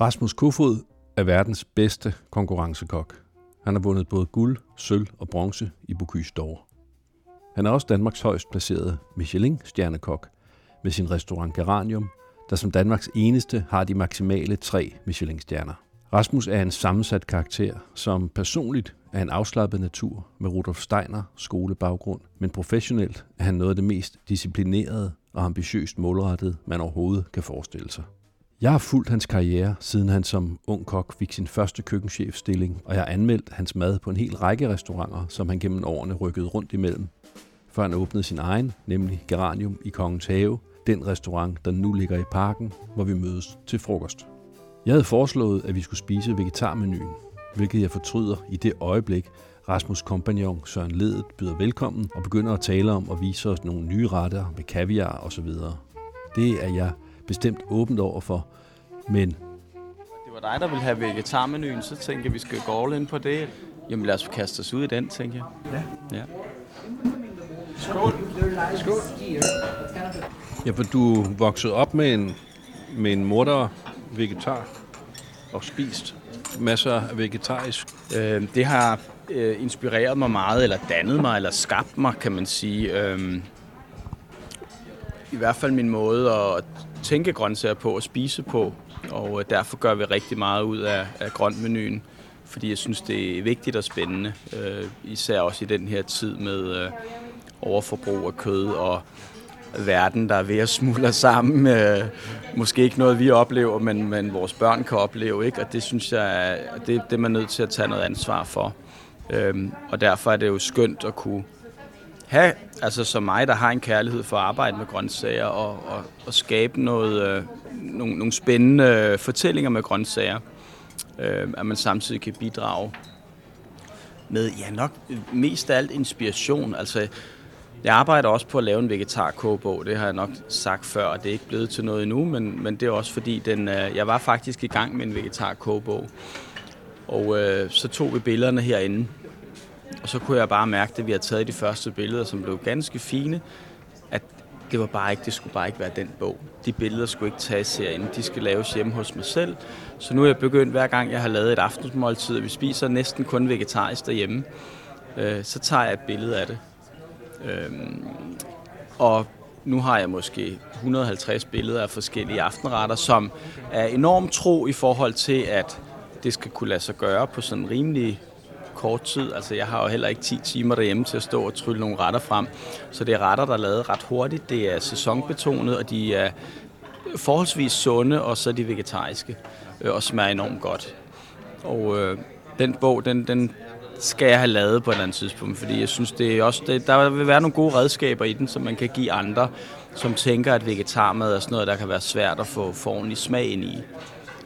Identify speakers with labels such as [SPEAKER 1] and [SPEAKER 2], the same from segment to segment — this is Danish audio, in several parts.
[SPEAKER 1] Rasmus Kofod er verdens bedste konkurrencekok. Han har vundet både guld, sølv og bronze i Bocuse d'Or. Han er også Danmarks højst placerede Michelin-stjernekok med sin restaurant Geranium, der som Danmarks eneste har de maksimale tre Michelin-stjerner. Rasmus er en sammensat karakter, som personligt er en afslappet natur med Rudolf Steiner skolebaggrund, men professionelt er han noget af det mest disciplinerede og ambitiøst målrettet, man overhovedet kan forestille sig. Jeg har fulgt hans karriere, siden han som ung kok fik sin første køkkenchefstilling, og jeg har anmeldt hans mad på en hel række restauranter, som han gennem årene rykkede rundt imellem, før han åbnede sin egen, nemlig Geranium i Kongens Have, den restaurant, der nu ligger i parken, hvor vi mødes til frokost. Jeg havde foreslået, at vi skulle spise vegetarmenuen, hvilket jeg fortryder i det øjeblik, Rasmus kompagnon Søren Ledet byder velkommen og begynder at tale om og vise os nogle nye retter med kaviar osv. Det er jeg bestemt åbent over for, men...
[SPEAKER 2] Det var dig, der ville have vegetarmenuen, så tænker jeg, vi skal gå all ind på det. Jamen lad os kaste os ud i den, tænker jeg. Ja. ja.
[SPEAKER 1] Skål. Skål. Ja, for du voksede op med en, med en mor, der vegetar og spist masser af vegetarisk.
[SPEAKER 2] Øh, det har øh, inspireret mig meget, eller dannet mig, eller skabt mig, kan man sige. Øh, I hvert fald min måde at tænke grøntsager på og spise på. Og øh, derfor gør vi rigtig meget ud af, af grøntmenuen, fordi jeg synes, det er vigtigt og spændende. Øh, især også i den her tid med øh, overforbrug af kød og verden, der er ved at smuldre sammen. Øh, måske ikke noget, vi oplever, men, men vores børn kan opleve. Ikke? Og det synes jeg, det, det er man nødt til at tage noget ansvar for. Øhm, og derfor er det jo skønt at kunne have, altså som mig, der har en kærlighed for at arbejde med grøntsager og, og, og skabe noget, øh, nogle, nogle spændende fortællinger med grøntsager, øh, at man samtidig kan bidrage med, ja nok mest af alt inspiration. Altså, jeg arbejder også på at lave en vegetarkogebog, det har jeg nok sagt før, og det er ikke blevet til noget endnu, men, men det er også fordi, den, øh, jeg var faktisk i gang med en vegetarkogebog. Og øh, så tog vi billederne herinde, og så kunne jeg bare mærke, at vi har taget de første billeder, som blev ganske fine, at det var bare ikke, det skulle bare ikke være den bog. De billeder skulle ikke tages herinde, de skal laves hjemme hos mig selv. Så nu er jeg begyndt, hver gang jeg har lavet et aftensmåltid, og vi spiser næsten kun vegetarisk derhjemme, øh, så tager jeg et billede af det. Øh, og nu har jeg måske 150 billeder af forskellige aftenretter, som er enormt tro i forhold til, at det skal kunne lade sig gøre på sådan en rimelig kort tid. Altså jeg har jo heller ikke 10 timer derhjemme til at stå og trylle nogle retter frem. Så det er retter, der er lavet ret hurtigt. Det er sæsonbetonet, og de er forholdsvis sunde, og så er de vegetariske øh, og smager enormt godt. Og øh, den bog, den, den skal jeg have lavet på et eller andet tidspunkt, fordi jeg synes, det er også, det, der vil være nogle gode redskaber i den, som man kan give andre, som tænker, at vegetarmad er sådan noget, der kan være svært at få, få ordentlig smag ind i.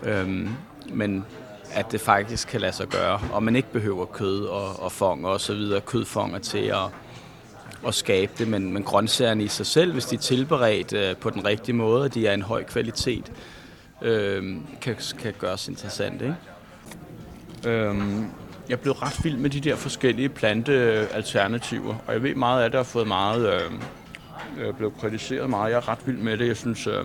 [SPEAKER 2] Øhm, men at det faktisk kan lade sig gøre, og man ikke behøver kød og, og fong og så videre, kødfonger til at, at skabe det, men, men grøntsagerne i sig selv, hvis de er tilberedt øh, på den rigtige måde, og de er en høj kvalitet, øh, kan, kan gøres interessant. Ikke? Øhm, jeg blev ret vild med de der forskellige plantealternativer, og jeg ved meget af det har fået meget, øh, øh, blevet kritiseret meget. Jeg er ret vild med det. Jeg synes, øh...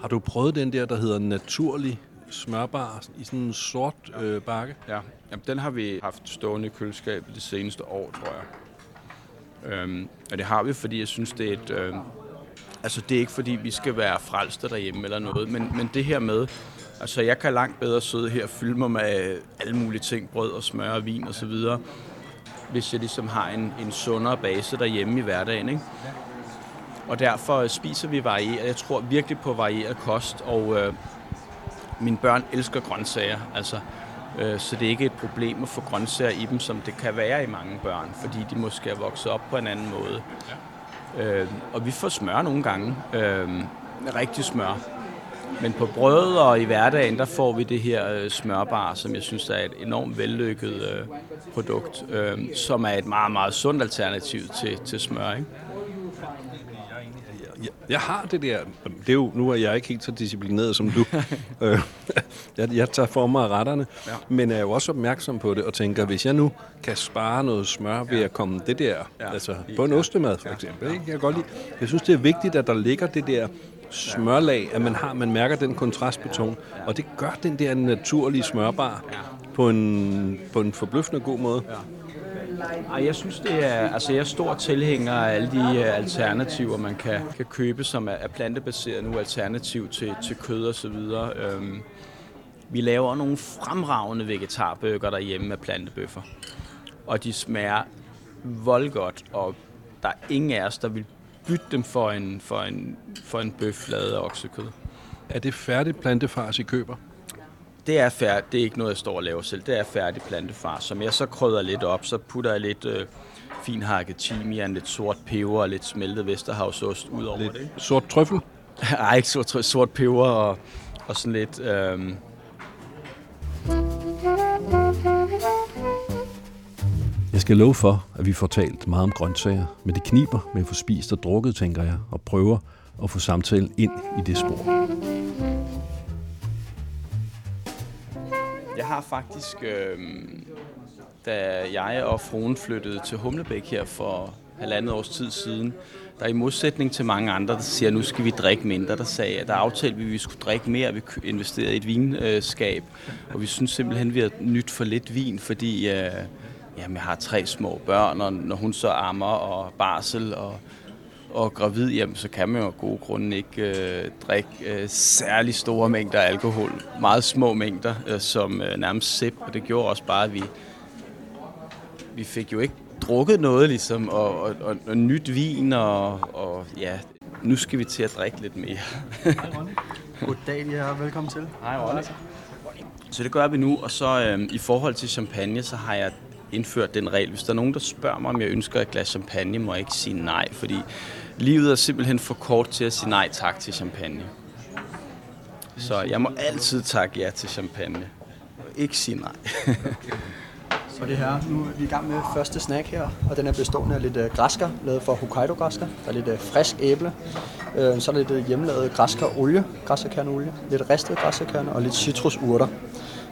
[SPEAKER 1] Har du prøvet den der, der hedder naturlig smørbar i sådan en sort øh, bakke?
[SPEAKER 2] Ja, Jamen, den har vi haft stående i køleskabet det seneste år, tror jeg. Øhm, og det har vi, fordi jeg synes, det er et... Øh, altså, det er ikke fordi, vi skal være frelste derhjemme eller noget, men, men det her med, Altså, jeg kan langt bedre sidde her og fylde mig med alle mulige ting, brød og smør og vin og så videre, hvis jeg ligesom har en, en sundere base derhjemme i hverdagen, ikke? Og derfor spiser vi varieret. Jeg tror virkelig på varieret kost, og øh, mine børn elsker grøntsager, altså. Øh, så det er ikke et problem at få grøntsager i dem, som det kan være i mange børn, fordi de måske er vokset op på en anden måde. Øh, og vi får smør nogle gange. Øh, rigtig smør. Men på brød og i hverdagen, der får vi det her øh, smørbar, som jeg synes er et enormt vellykket øh, produkt, øh, som er et meget, meget sundt alternativ til, til smør. Ikke?
[SPEAKER 1] Jeg, jeg har det der, det er jo, nu er jeg ikke helt så disciplineret som du. Øh, jeg, jeg tager for mig retterne, ja. men er jo også opmærksom på det og tænker, ja. hvis jeg nu kan spare noget smør ved at komme det der, ja. altså på en ostemad for eksempel. Ikke? Jeg, kan godt lide, jeg synes, det er vigtigt, at der ligger det der smørlag, at man har, man mærker den kontrastbeton, og det gør den der naturlige smørbar på en, på en forbløffende god måde. Ja.
[SPEAKER 2] Ej, jeg synes, det er, altså jeg er stor tilhænger af alle de øh, alternativer, man kan, kan købe, som er, er plantebaseret nu, alternativ til, til kød og så videre. Øhm, vi laver nogle fremragende vegetarbøger derhjemme med plantebøffer, og de smager voldgodt, og der er ingen af os, der vil bytte dem for en, for en, for en bøf lavet af oksekød.
[SPEAKER 1] Er det færdig plantefars, I køber?
[SPEAKER 2] Det er færdigt. Det er ikke noget, jeg står og laver selv. Det er færdig plantefar, som jeg så krydder lidt op. Så putter jeg lidt øh, finhakket timian, lidt sort peber og lidt smeltet vesterhavsost ud over lidt det.
[SPEAKER 1] Sort trøffel?
[SPEAKER 2] Nej, ikke sort, sort peber og, og sådan lidt... Øh,
[SPEAKER 1] Jeg skal love for, at vi får talt meget om grøntsager, men det kniber med at få spist og drukket, tænker jeg, og prøver at få samtalen ind i det spor.
[SPEAKER 2] Jeg har faktisk, øh, da jeg og fruen flyttede til Humlebæk her for halvandet års tid siden, der i modsætning til mange andre, der siger, at nu skal vi drikke mindre, der sagde, at der aftalte vi, at vi skulle drikke mere, vi investerede i et vinskab, og vi synes simpelthen, at vi har nyt for lidt vin, fordi øh, jamen, jeg har tre små børn, og når hun så ammer og barsel og, og gravid, jamen, så kan man jo af gode grunde ikke øh, drikke øh, særlig store mængder alkohol. Meget små mængder, øh, som øh, nærmest sip, og det gjorde også bare, at vi, vi fik jo ikke drukket noget, ligesom, og, og, og, og nyt vin, og, og ja, nu skal vi til at drikke lidt mere.
[SPEAKER 3] Goddag, ja, velkommen til.
[SPEAKER 2] Hej, Ronny. Så det gør vi nu, og så øh, i forhold til champagne, så har jeg indført den regel. Hvis der er nogen, der spørger mig, om jeg ønsker et glas champagne, må jeg ikke sige nej, fordi livet er simpelthen for kort til at sige nej tak til champagne. Så jeg må altid takke ja til champagne. Ikke sige nej.
[SPEAKER 3] Så det her, nu er vi i gang med første snack her, og den er bestående af lidt øh, græsker, lavet for Hokkaido-græsker. Der er lidt øh, frisk æble, øh, så er der lidt hjemmelavet græskerolie, græskerkerneolie, lidt ristet græskerkerne og lidt citrusurter.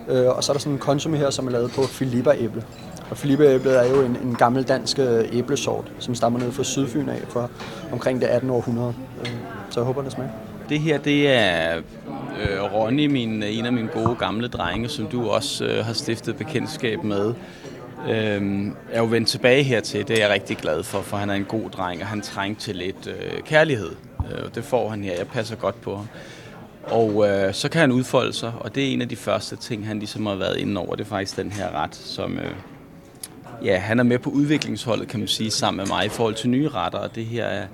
[SPEAKER 3] Øh, og så er der sådan en konsum her, som er lavet på filippa-æble. Og filippa-æblet er jo en, en gammel dansk øh, æblesort, som stammer ned fra Sydfyn af fra omkring det 18. århundrede. Øh, så jeg håber, det smager.
[SPEAKER 2] Det her, det er øh, Ronny, min, øh, en af mine gode gamle drenge, som du også øh, har stiftet bekendtskab med. Øh, er jo vendt tilbage hertil. Det er jeg rigtig glad for, for han er en god dreng, og han trængte til lidt øh, kærlighed. Øh, det får han her. Jeg passer godt på ham. Og øh, så kan han udfolde sig, og det er en af de første ting, han ligesom har været inde over. Det er faktisk den her ret, som... Øh, ja, han er med på udviklingsholdet, kan man sige, sammen med mig i forhold til nye retter, og det her er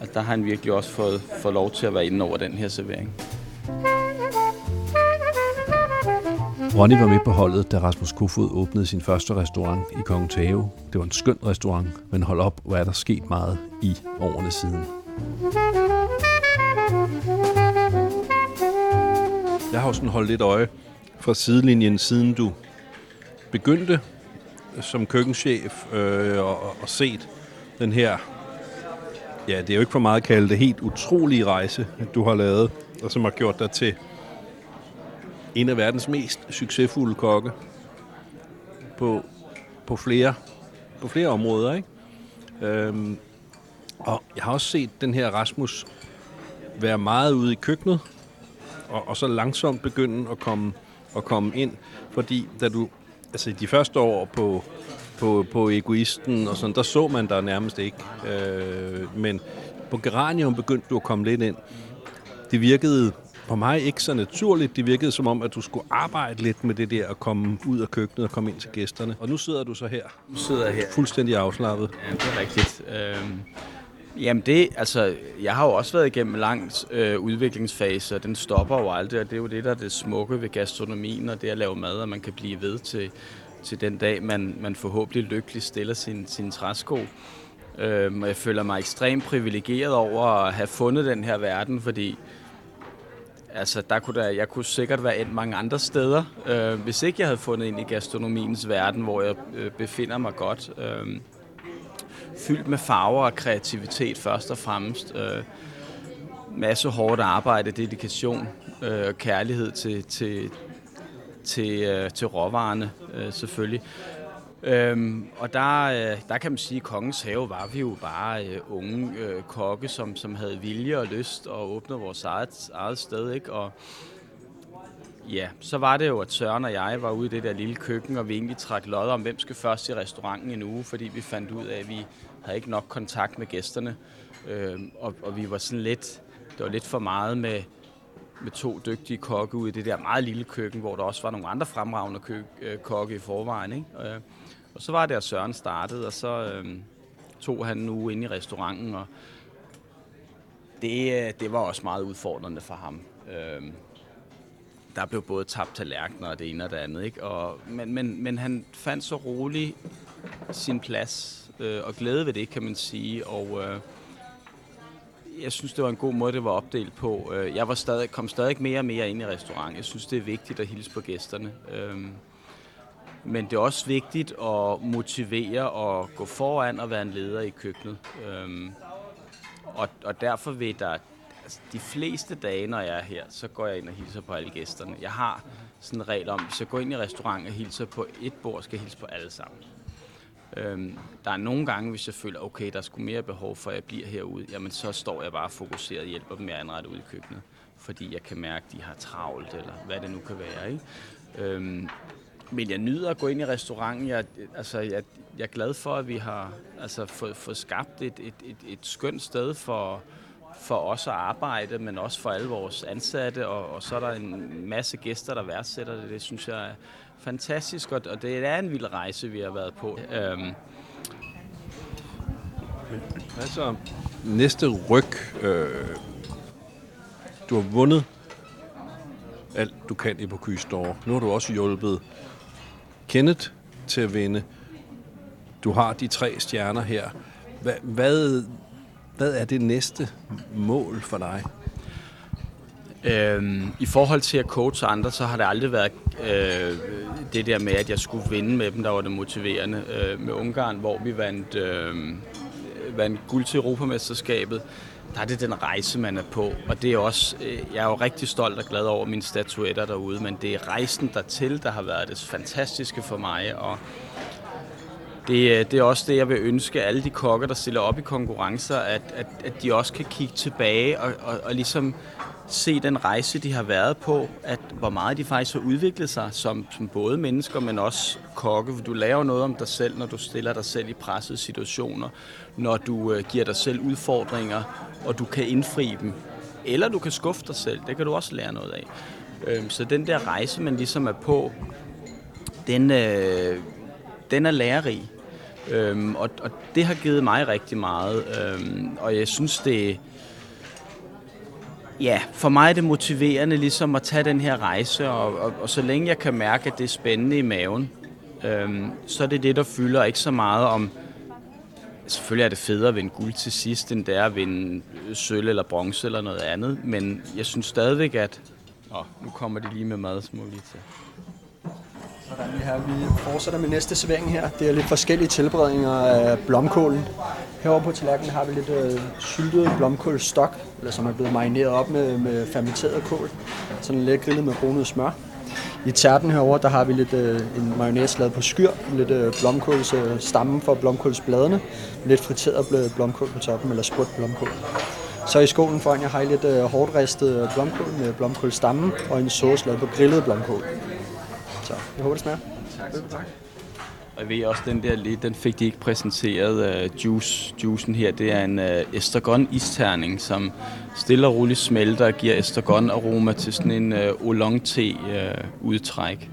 [SPEAKER 2] Altså, der har han virkelig også fået, fået lov til at være inde over den her servering.
[SPEAKER 1] Ronny var med på holdet, da Rasmus Kofod åbnede sin første restaurant i Kong Tave. Det var en skøn restaurant, men hold op, hvor er der sket meget i årene siden. Jeg har jo sådan holdt lidt øje fra sidelinjen, siden du begyndte som køkkenchef øh, og, og set den her ja, det er jo ikke for meget at kalde det helt utrolige rejse, du har lavet, og som har gjort dig til en af verdens mest succesfulde kokke på, på, flere, på flere områder. Ikke? Øhm, og jeg har også set den her Rasmus være meget ude i køkkenet, og, og så langsomt begynde at komme, at komme ind, fordi da du, altså de første år på, på, på egoisten og sådan, der så man der nærmest ikke. Øh, men på Geranium begyndte du at komme lidt ind. Det virkede på mig ikke så naturligt. Det virkede som om, at du skulle arbejde lidt med det der at komme ud af køkkenet og komme ind til gæsterne. Og nu sidder du så her.
[SPEAKER 2] Nu sidder jeg her.
[SPEAKER 1] Fuldstændig afslappet.
[SPEAKER 2] Ja, det er rigtigt. Øhm, jamen det, altså, jeg har jo også været igennem en lang øh, udviklingsfase, og den stopper jo aldrig, og det er jo det, der er det smukke ved gastronomien, og det at lave mad, at man kan blive ved til, til den dag, man, man forhåbentlig lykkeligt stiller sin, sin træsko. Øhm, jeg føler mig ekstremt privilegeret over at have fundet den her verden, fordi altså, der kunne der, jeg kunne sikkert være endt mange andre steder, øh, hvis ikke jeg havde fundet ind i gastronomiens verden, hvor jeg øh, befinder mig godt. Øh, fyldt med farver og kreativitet først og fremmest. Øh, masse hårdt arbejde, dedikation øh, og øh, kærlighed til, til, til, øh, til råvarerne øh, selvfølgelig. Øhm, og der, øh, der kan man sige, at Kongens Have var vi jo bare øh, unge øh, kokke, som, som havde vilje og lyst og åbnede vores eget, eget sted. Ikke? Og ja, så var det jo, at Søren og jeg var ude i det der lille køkken, og vi egentlig trak lod om, hvem skal først i restauranten en uge, fordi vi fandt ud af, at vi havde ikke nok kontakt med gæsterne. øh, og, og vi var sådan lidt, det var lidt for meget med, med to dygtige kokke ude i det der meget lille køkken, hvor der også var nogle andre fremragende kø- øh, kokke i forvejen. Ikke? Øh, og så var det, at Søren startede, og så øh, tog han nu ind i restauranten, og det, øh, det var også meget udfordrende for ham. Øh, der blev både tabt tallerkener og det ene og det andet. Ikke? Og, men, men, men han fandt så roligt sin plads øh, og glæde ved det, kan man sige. Og øh, jeg synes, det var en god måde, det var opdelt på. Øh, jeg var stadig, kom stadig mere og mere ind i restauranten. Jeg synes, det er vigtigt at hilse på gæsterne. Øh, men det er også vigtigt at motivere og gå foran og være en leder i køkkenet. Øhm, og, og derfor vil der, altså de fleste dage, når jeg er her, så går jeg ind og hilser på alle gæsterne. Jeg har sådan en regel om, hvis jeg går ind i restaurant og hilser på et bord, skal jeg hilse på alle sammen. Øhm, der er nogle gange, hvis jeg føler, okay, der er sgu mere behov for, at jeg bliver herude, jamen så står jeg bare fokuseret og hjælper dem med at anrette ud i køkkenet. Fordi jeg kan mærke, at de har travlt, eller hvad det nu kan være. Ikke? Øhm, men jeg nyder at gå ind i restauranten. Jeg, altså, jeg, jeg er glad for, at vi har altså, fået, fået skabt et, et, et, et skønt sted for, for os at arbejde, men også for alle vores ansatte, og, og så er der en masse gæster, der værdsætter det. Det synes jeg fantastisk, og, det er en vild rejse, vi har været på. Øhm.
[SPEAKER 1] Altså, næste ryg. Øh, du har vundet alt, du kan i på Store. Nu har du også hjulpet Kenneth til at vinde. Du har de tre stjerner her. Hvad, hvad, hvad er det næste mål for dig?
[SPEAKER 2] Øhm, I forhold til at coache andre, så har det aldrig været øh, det der med, at jeg skulle vinde med dem, der var det motiverende. Øh, med Ungarn, hvor vi vandt, øh, vandt guld til Europamesterskabet, der er det den rejse, man er på. Og det er også, øh, jeg er jo rigtig stolt og glad over mine statuetter derude, men det er rejsen dertil, der har været det fantastiske for mig. Og det, øh, det er også det, jeg vil ønske alle de kokker, der stiller op i konkurrencer, at, at, at de også kan kigge tilbage og, og, og ligesom se den rejse, de har været på, at hvor meget de faktisk har udviklet sig som, som både mennesker, men også kokke. Du laver noget om dig selv, når du stiller dig selv i pressede situationer, når du øh, giver dig selv udfordringer, og du kan indfri dem. Eller du kan skuffe dig selv, det kan du også lære noget af. Øh, så den der rejse, man ligesom er på, den, øh, den er lærerig. Øhm, og, og det har givet mig rigtig meget. Øhm, og jeg synes, det, Ja, for mig er det motiverende ligesom at tage den her rejse, og, og, og så længe jeg kan mærke, at det er spændende i maven, øhm, så er det det, der fylder ikke så meget om... Selvfølgelig er det federe at vinde guld til sidst, end det er at vinde sølv eller bronze eller noget andet, men jeg synes stadigvæk, at... Åh, nu kommer de lige med mad, så må vi lige til.
[SPEAKER 3] Sådan her. Vi fortsætter med næste servering her. Det er lidt forskellige tilberedninger af blomkålen. Herovre på tallerkenen har vi lidt øh, syltet blomkålstok, eller som er blevet marineret op med, med fermenteret kål. Sådan lidt grillet med brunet smør. I tærten herover der har vi lidt øh, en mayonnaise lavet på skyr, lidt øh, blomkåls øh, stammen for blomkålsbladene, lidt friteret blomkål på toppen, eller spurgt blomkål. Så i skålen foran jer har I lidt øh, hårdt ristet øh, blomkål med blomkålstammen og en sauce lavet på grillet blomkål. Så jeg håber, det smager. Tak. tak.
[SPEAKER 2] Og jeg ved også, den der lidt, den fik de ikke præsenteret. Uh, juice, juicen her, det er en uh, estragon isterning, som stille og roligt smelter og giver estragon aroma til sådan en øh, uh, oolong te uh, udtræk.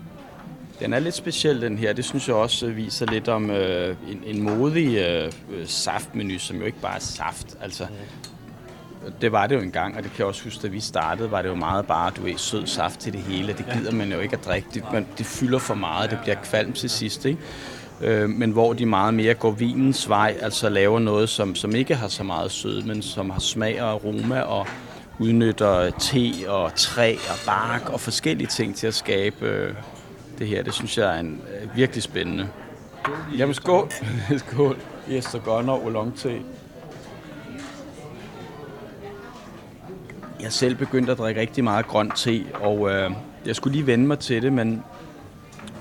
[SPEAKER 2] Den er lidt speciel, den her. Det synes jeg også viser lidt om uh, en, en modig uh, saftmenu, som jo ikke bare er saft. Altså, det var det jo engang, og det kan jeg også huske, da vi startede, var det jo meget bare, du ved, sød saft til det hele. Det gider man jo ikke at drikke. Det, man, det fylder for meget, det bliver kvalm til sidst, ikke? Øh, men hvor de meget mere går vinens vej, altså laver noget, som, som ikke har så meget sød, men som har smag og aroma og udnytter te og træ og bark og forskellige ting til at skabe øh, det her. Det synes jeg er en, øh, virkelig spændende. Jamen skål. skål. Og og oolong te. Jeg selv begyndte at drikke rigtig meget grøn te, og øh, jeg skulle lige vende mig til det, men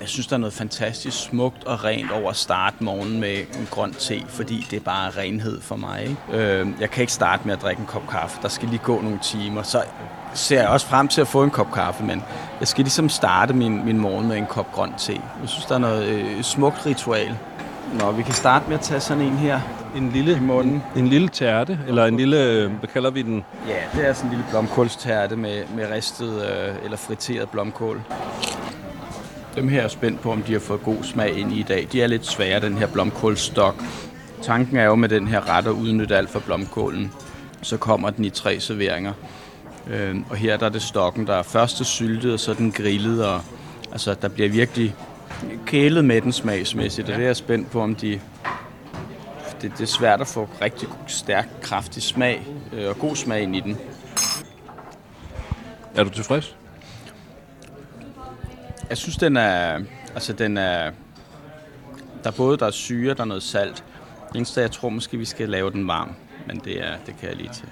[SPEAKER 2] Jeg synes, der er noget fantastisk smukt og rent over at starte morgenen med en grøn te, fordi det er bare renhed for mig. Ikke? Øh, jeg kan ikke starte med at drikke en kop kaffe. Der skal lige gå nogle timer. Så ser jeg også frem til at få en kop kaffe, men jeg skal ligesom starte min, min morgen med en kop grøn te. Jeg synes, der er noget øh, smukt ritual. Nå, vi kan starte med at tage sådan en her.
[SPEAKER 1] En lille, en, en lille tærte, eller en lille, øh, hvad kalder vi den?
[SPEAKER 2] Ja, det er sådan en lille blomkålstærte med, med ristet øh, eller friteret blomkål. Dem her er spændt på, om de har fået god smag ind i dag. De er lidt svære, den her blomkålstok. Tanken er jo med den her ret at udnytte alt for blomkålen. Så kommer den i tre serveringer. Øh, og her der er det stokken, der er første syltet, og så den grillet. Og, altså, der bliver virkelig kælet med den smagsmæssigt, og det er jeg spændt på, om de... Det, det er svært at få rigtig stærk, kraftig smag øh, og god smag ind i den.
[SPEAKER 1] Er du tilfreds?
[SPEAKER 2] Jeg synes, den er... Altså, den er... Der er både der er syre, der er noget salt. Det eneste, jeg tror måske, vi skal lave den varm. Men det, er, det kan jeg lige til.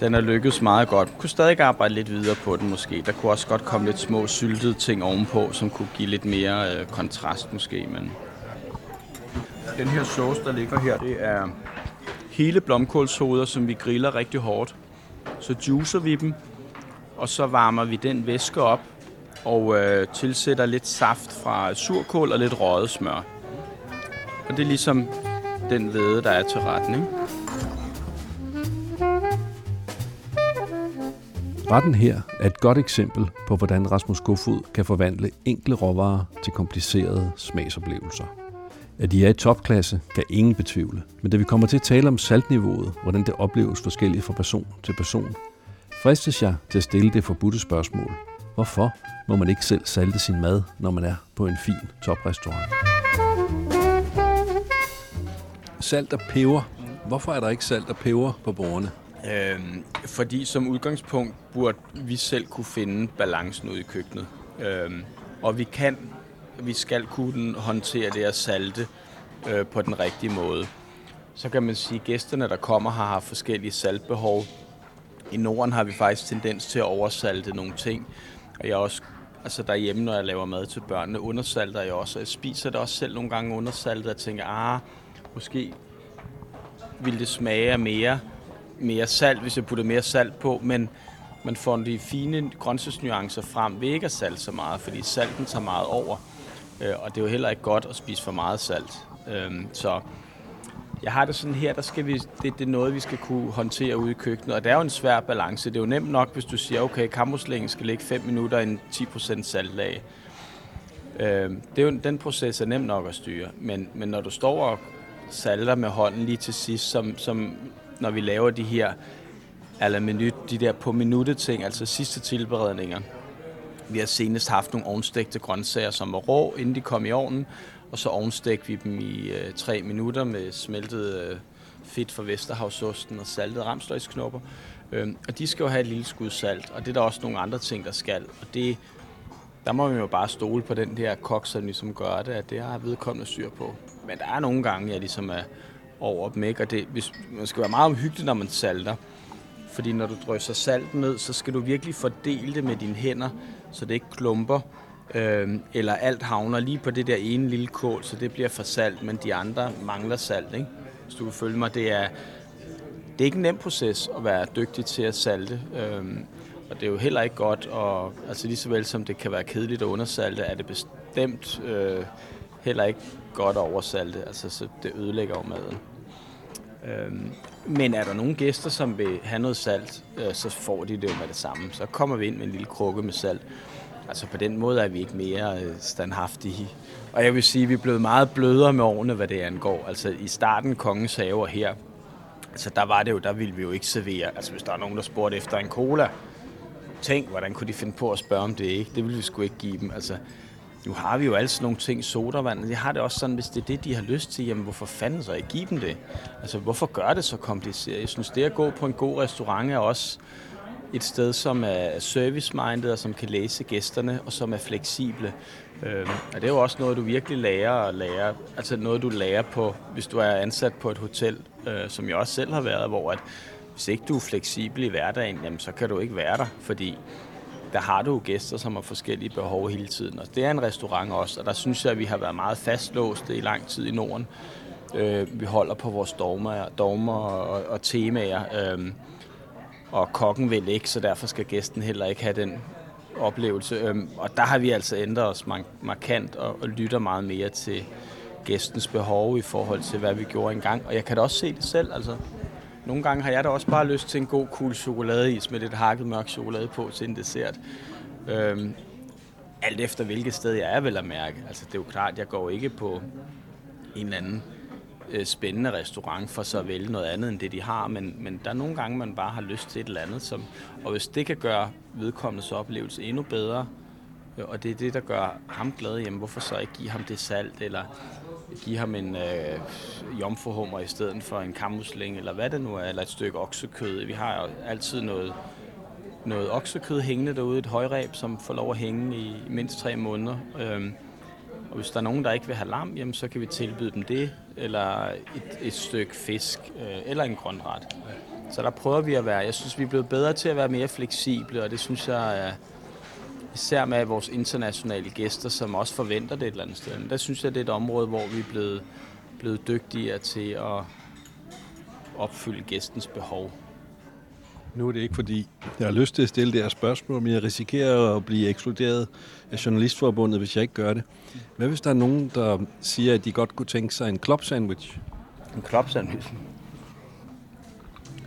[SPEAKER 2] Den er lykkedes meget godt. Jeg kunne stadig arbejde lidt videre på den måske. Der kunne også godt komme lidt små syltede ting ovenpå, som kunne give lidt mere øh, kontrast måske. Men den her sauce, der ligger her, det er hele blomkålshoveder, som vi griller rigtig hårdt. Så juicer vi dem, og så varmer vi den væske op og øh, tilsætter lidt saft fra surkål og lidt røget smør. Og det er ligesom den hvede, der er til retten, ikke?
[SPEAKER 1] Retten her er et godt eksempel på, hvordan Rasmus Kofod kan forvandle enkle råvarer til komplicerede smagsoplevelser. At de er i topklasse, kan ingen betvivle. Men da vi kommer til at tale om saltniveauet, hvordan det opleves forskelligt fra person til person, fristes jeg til at stille det forbudte spørgsmål. Hvorfor må man ikke selv salte sin mad, når man er på en fin toprestaurant? Salt og peber. Hvorfor er der ikke salt og peber på bordene?
[SPEAKER 2] Øhm, fordi som udgangspunkt burde vi selv kunne finde balancen ude i køkkenet. Øhm, og vi kan, vi skal kunne håndtere det at salte øh, på den rigtige måde. Så kan man sige, at gæsterne, der kommer, har haft forskellige saltbehov. I Norden har vi faktisk tendens til at oversalte nogle ting. Og jeg også, altså derhjemme, når jeg laver mad til børnene, undersalter jeg også. Jeg spiser det også selv nogle gange undersaltet og tænker, ah, måske ville det smage af mere mere salt, hvis jeg putter mere salt på, men man får de fine grøntsagsnuancer frem ved ikke at salte så meget, fordi salten tager meget over. Øh, og det er jo heller ikke godt at spise for meget salt. Øhm, så jeg har det sådan her, der skal vi, det, det er noget, vi skal kunne håndtere ude i køkkenet, og det er jo en svær balance. Det er jo nemt nok, hvis du siger, okay, kammuslingen skal ligge 5 minutter i en 10% saltlag. Øh, det er jo, den proces er nem nok at styre, men, men når du står og salter med hånden lige til sidst, som, som når vi laver de her eller menu, de der på minuttet ting, altså sidste tilberedninger. Vi har senest haft nogle ovnstegte grøntsager, som var rå, inden de kom i ovnen, og så ovnstegte vi dem i øh, tre minutter med smeltet øh, fedt fra Vesterhavsosten og saltede ramsløgsknopper. Øh, og de skal jo have et lille skud salt, og det er der også nogle andre ting, der skal. Og det, der må man jo bare stole på den der kok, som ligesom gør det, at det har vedkommende styr på. Men der er nogle gange, jeg ligesom er, over dem. Ikke? Og det, hvis, man skal være meget omhyggelig, når man salter. Fordi når du drysser salt ned, så skal du virkelig fordele det med dine hænder, så det ikke klumper. Øh, eller alt havner lige på det der ene lille kål, så det bliver for salt, men de andre mangler salt. Ikke? Hvis du vil følge mig, det er, det er ikke en nem proces at være dygtig til at salte. Øh, og det er jo heller ikke godt, og altså lige så vel som det kan være kedeligt at undersalte, er det bestemt øh, heller ikke godt at oversalte. Altså, så det ødelægger jo maden. Øhm, men er der nogle gæster, som vil have noget salt, øh, så får de det jo med det samme. Så kommer vi ind med en lille krukke med salt. Altså på den måde er vi ikke mere øh, standhaftige. Og jeg vil sige, at vi er blevet meget blødere med årene, hvad det angår. Altså i starten kongens haver her, altså der var det jo, der ville vi jo ikke servere. Altså hvis der er nogen, der spurgte efter en cola, tænk, hvordan kunne de finde på at spørge om det ikke? Det ville vi sgu ikke give dem. Altså, nu har vi jo altså nogle ting, sodavand. Jeg har det også sådan, hvis det er det, de har lyst til, jamen hvorfor fanden så ikke give dem det? Altså, hvorfor gør det så kompliceret? Jeg synes, det at gå på en god restaurant er også et sted, som er service-minded, og som kan læse gæsterne, og som er fleksible. Øh, og det er jo også noget, du virkelig lærer og lærer, Altså noget, du lærer på, hvis du er ansat på et hotel, øh, som jeg også selv har været, hvor at hvis ikke du er fleksibel i hverdagen, jamen, så kan du ikke være der, fordi der har du gæster, som har forskellige behov hele tiden. Og det er en restaurant også, og der synes jeg, at vi har været meget fastlåste i lang tid i Norden. Øh, vi holder på vores dogmer, dogmer og, og temaer, øh, og kokken vil ikke, så derfor skal gæsten heller ikke have den oplevelse. Øh, og der har vi altså ændret os markant og, og lytter meget mere til gæstens behov i forhold til, hvad vi gjorde engang. Og jeg kan da også se det selv. Altså, nogle gange har jeg da også bare lyst til en god, cool chokoladeis med lidt hakket mørk chokolade på til en dessert. Øhm, alt efter hvilket sted jeg er, vel at mærke. Altså, det er jo klart, jeg går ikke på en eller anden øh, spændende restaurant for så at vælge noget andet end det, de har, men, men der er nogle gange, man bare har lyst til et eller andet, som, og hvis det kan gøre vedkommendes oplevelse endnu bedre, Øh, og det er det, der gør ham glad, jamen hvorfor så ikke give ham det salt, eller give ham en øh, jomfruhummer i stedet for en kammusling, eller hvad det nu er, eller et stykke oksekød. Vi har jo altid noget, noget oksekød hængende derude, et højreb, som får lov at hænge i mindst tre måneder. Øhm, og hvis der er nogen, der ikke vil have lam, jamen, så kan vi tilbyde dem det, eller et, et stykke fisk, øh, eller en grønret. Så der prøver vi at være. Jeg synes, vi er blevet bedre til at være mere fleksible, og det synes jeg er især med vores internationale gæster, som også forventer det et eller andet sted. Men der synes jeg, det er et område, hvor vi er blevet, blevet dygtigere til at opfylde gæstens behov.
[SPEAKER 1] Nu er det ikke, fordi jeg har lyst til at stille det her spørgsmål, men jeg risikerer at blive ekskluderet af Journalistforbundet, hvis jeg ikke gør det. Hvad hvis der er nogen, der siger, at de godt kunne tænke sig en club sandwich?
[SPEAKER 2] En club sandwich?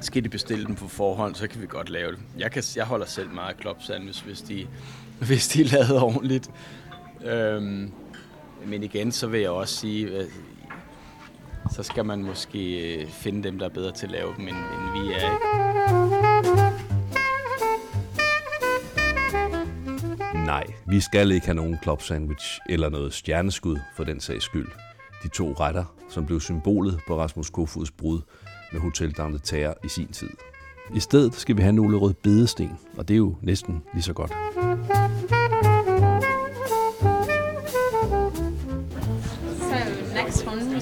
[SPEAKER 2] Skal de bestille dem på forhånd, så kan vi godt lave det. Jeg, kan, jeg holder selv meget af club sandwich, hvis de, hvis de er lavet ordentligt. Øhm, men igen, så vil jeg også sige, at så skal man måske øh, finde dem, der er bedre til at lave dem, end, end vi er. Ikke?
[SPEAKER 1] Nej, vi skal ikke have nogen club sandwich eller noget stjerneskud for den sags skyld. De to retter, som blev symbolet på Rasmus Kofods brud med Hotel d'Angleterre i sin tid. I stedet skal vi have nogle rød bedesten, og det er jo næsten lige så godt.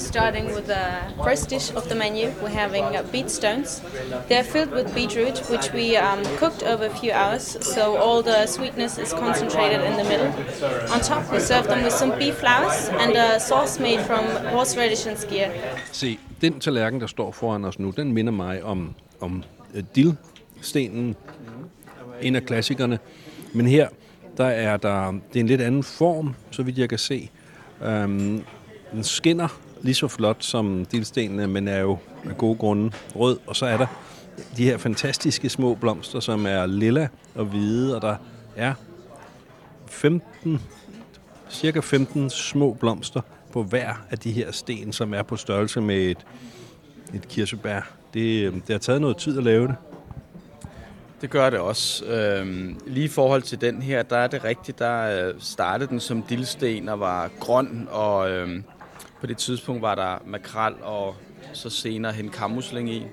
[SPEAKER 4] Starting with the first dish of the menu. We're having uh, beet stones. They're filled with beetroot, which we um, cooked over a few hours, so all the sweetness is concentrated in the middle. On top, we serve them with some beef flowers and a sauce made from horseradish and skyr.
[SPEAKER 1] Se, den tallerken, der står foran os nu, den minder mig om, om uh, dillstenen, en af klassikerne. Men her, der er der, det er en lidt anden form, så vidt jeg kan se. Um, den skinner lige så flot som dilstenene, men er jo af gode grunde rød. Og så er der de her fantastiske små blomster, som er lilla og hvide, og der er 15, cirka 15 små blomster på hver af de her sten, som er på størrelse med et, et kirsebær. Det, øhm, det har taget noget tid at lave det.
[SPEAKER 2] Det gør det også. Øhm, lige i forhold til den her, der er det rigtigt, der øh, startede den som dildsten og var grøn, og øhm, på det tidspunkt var der makrel og så senere hen kammusling i.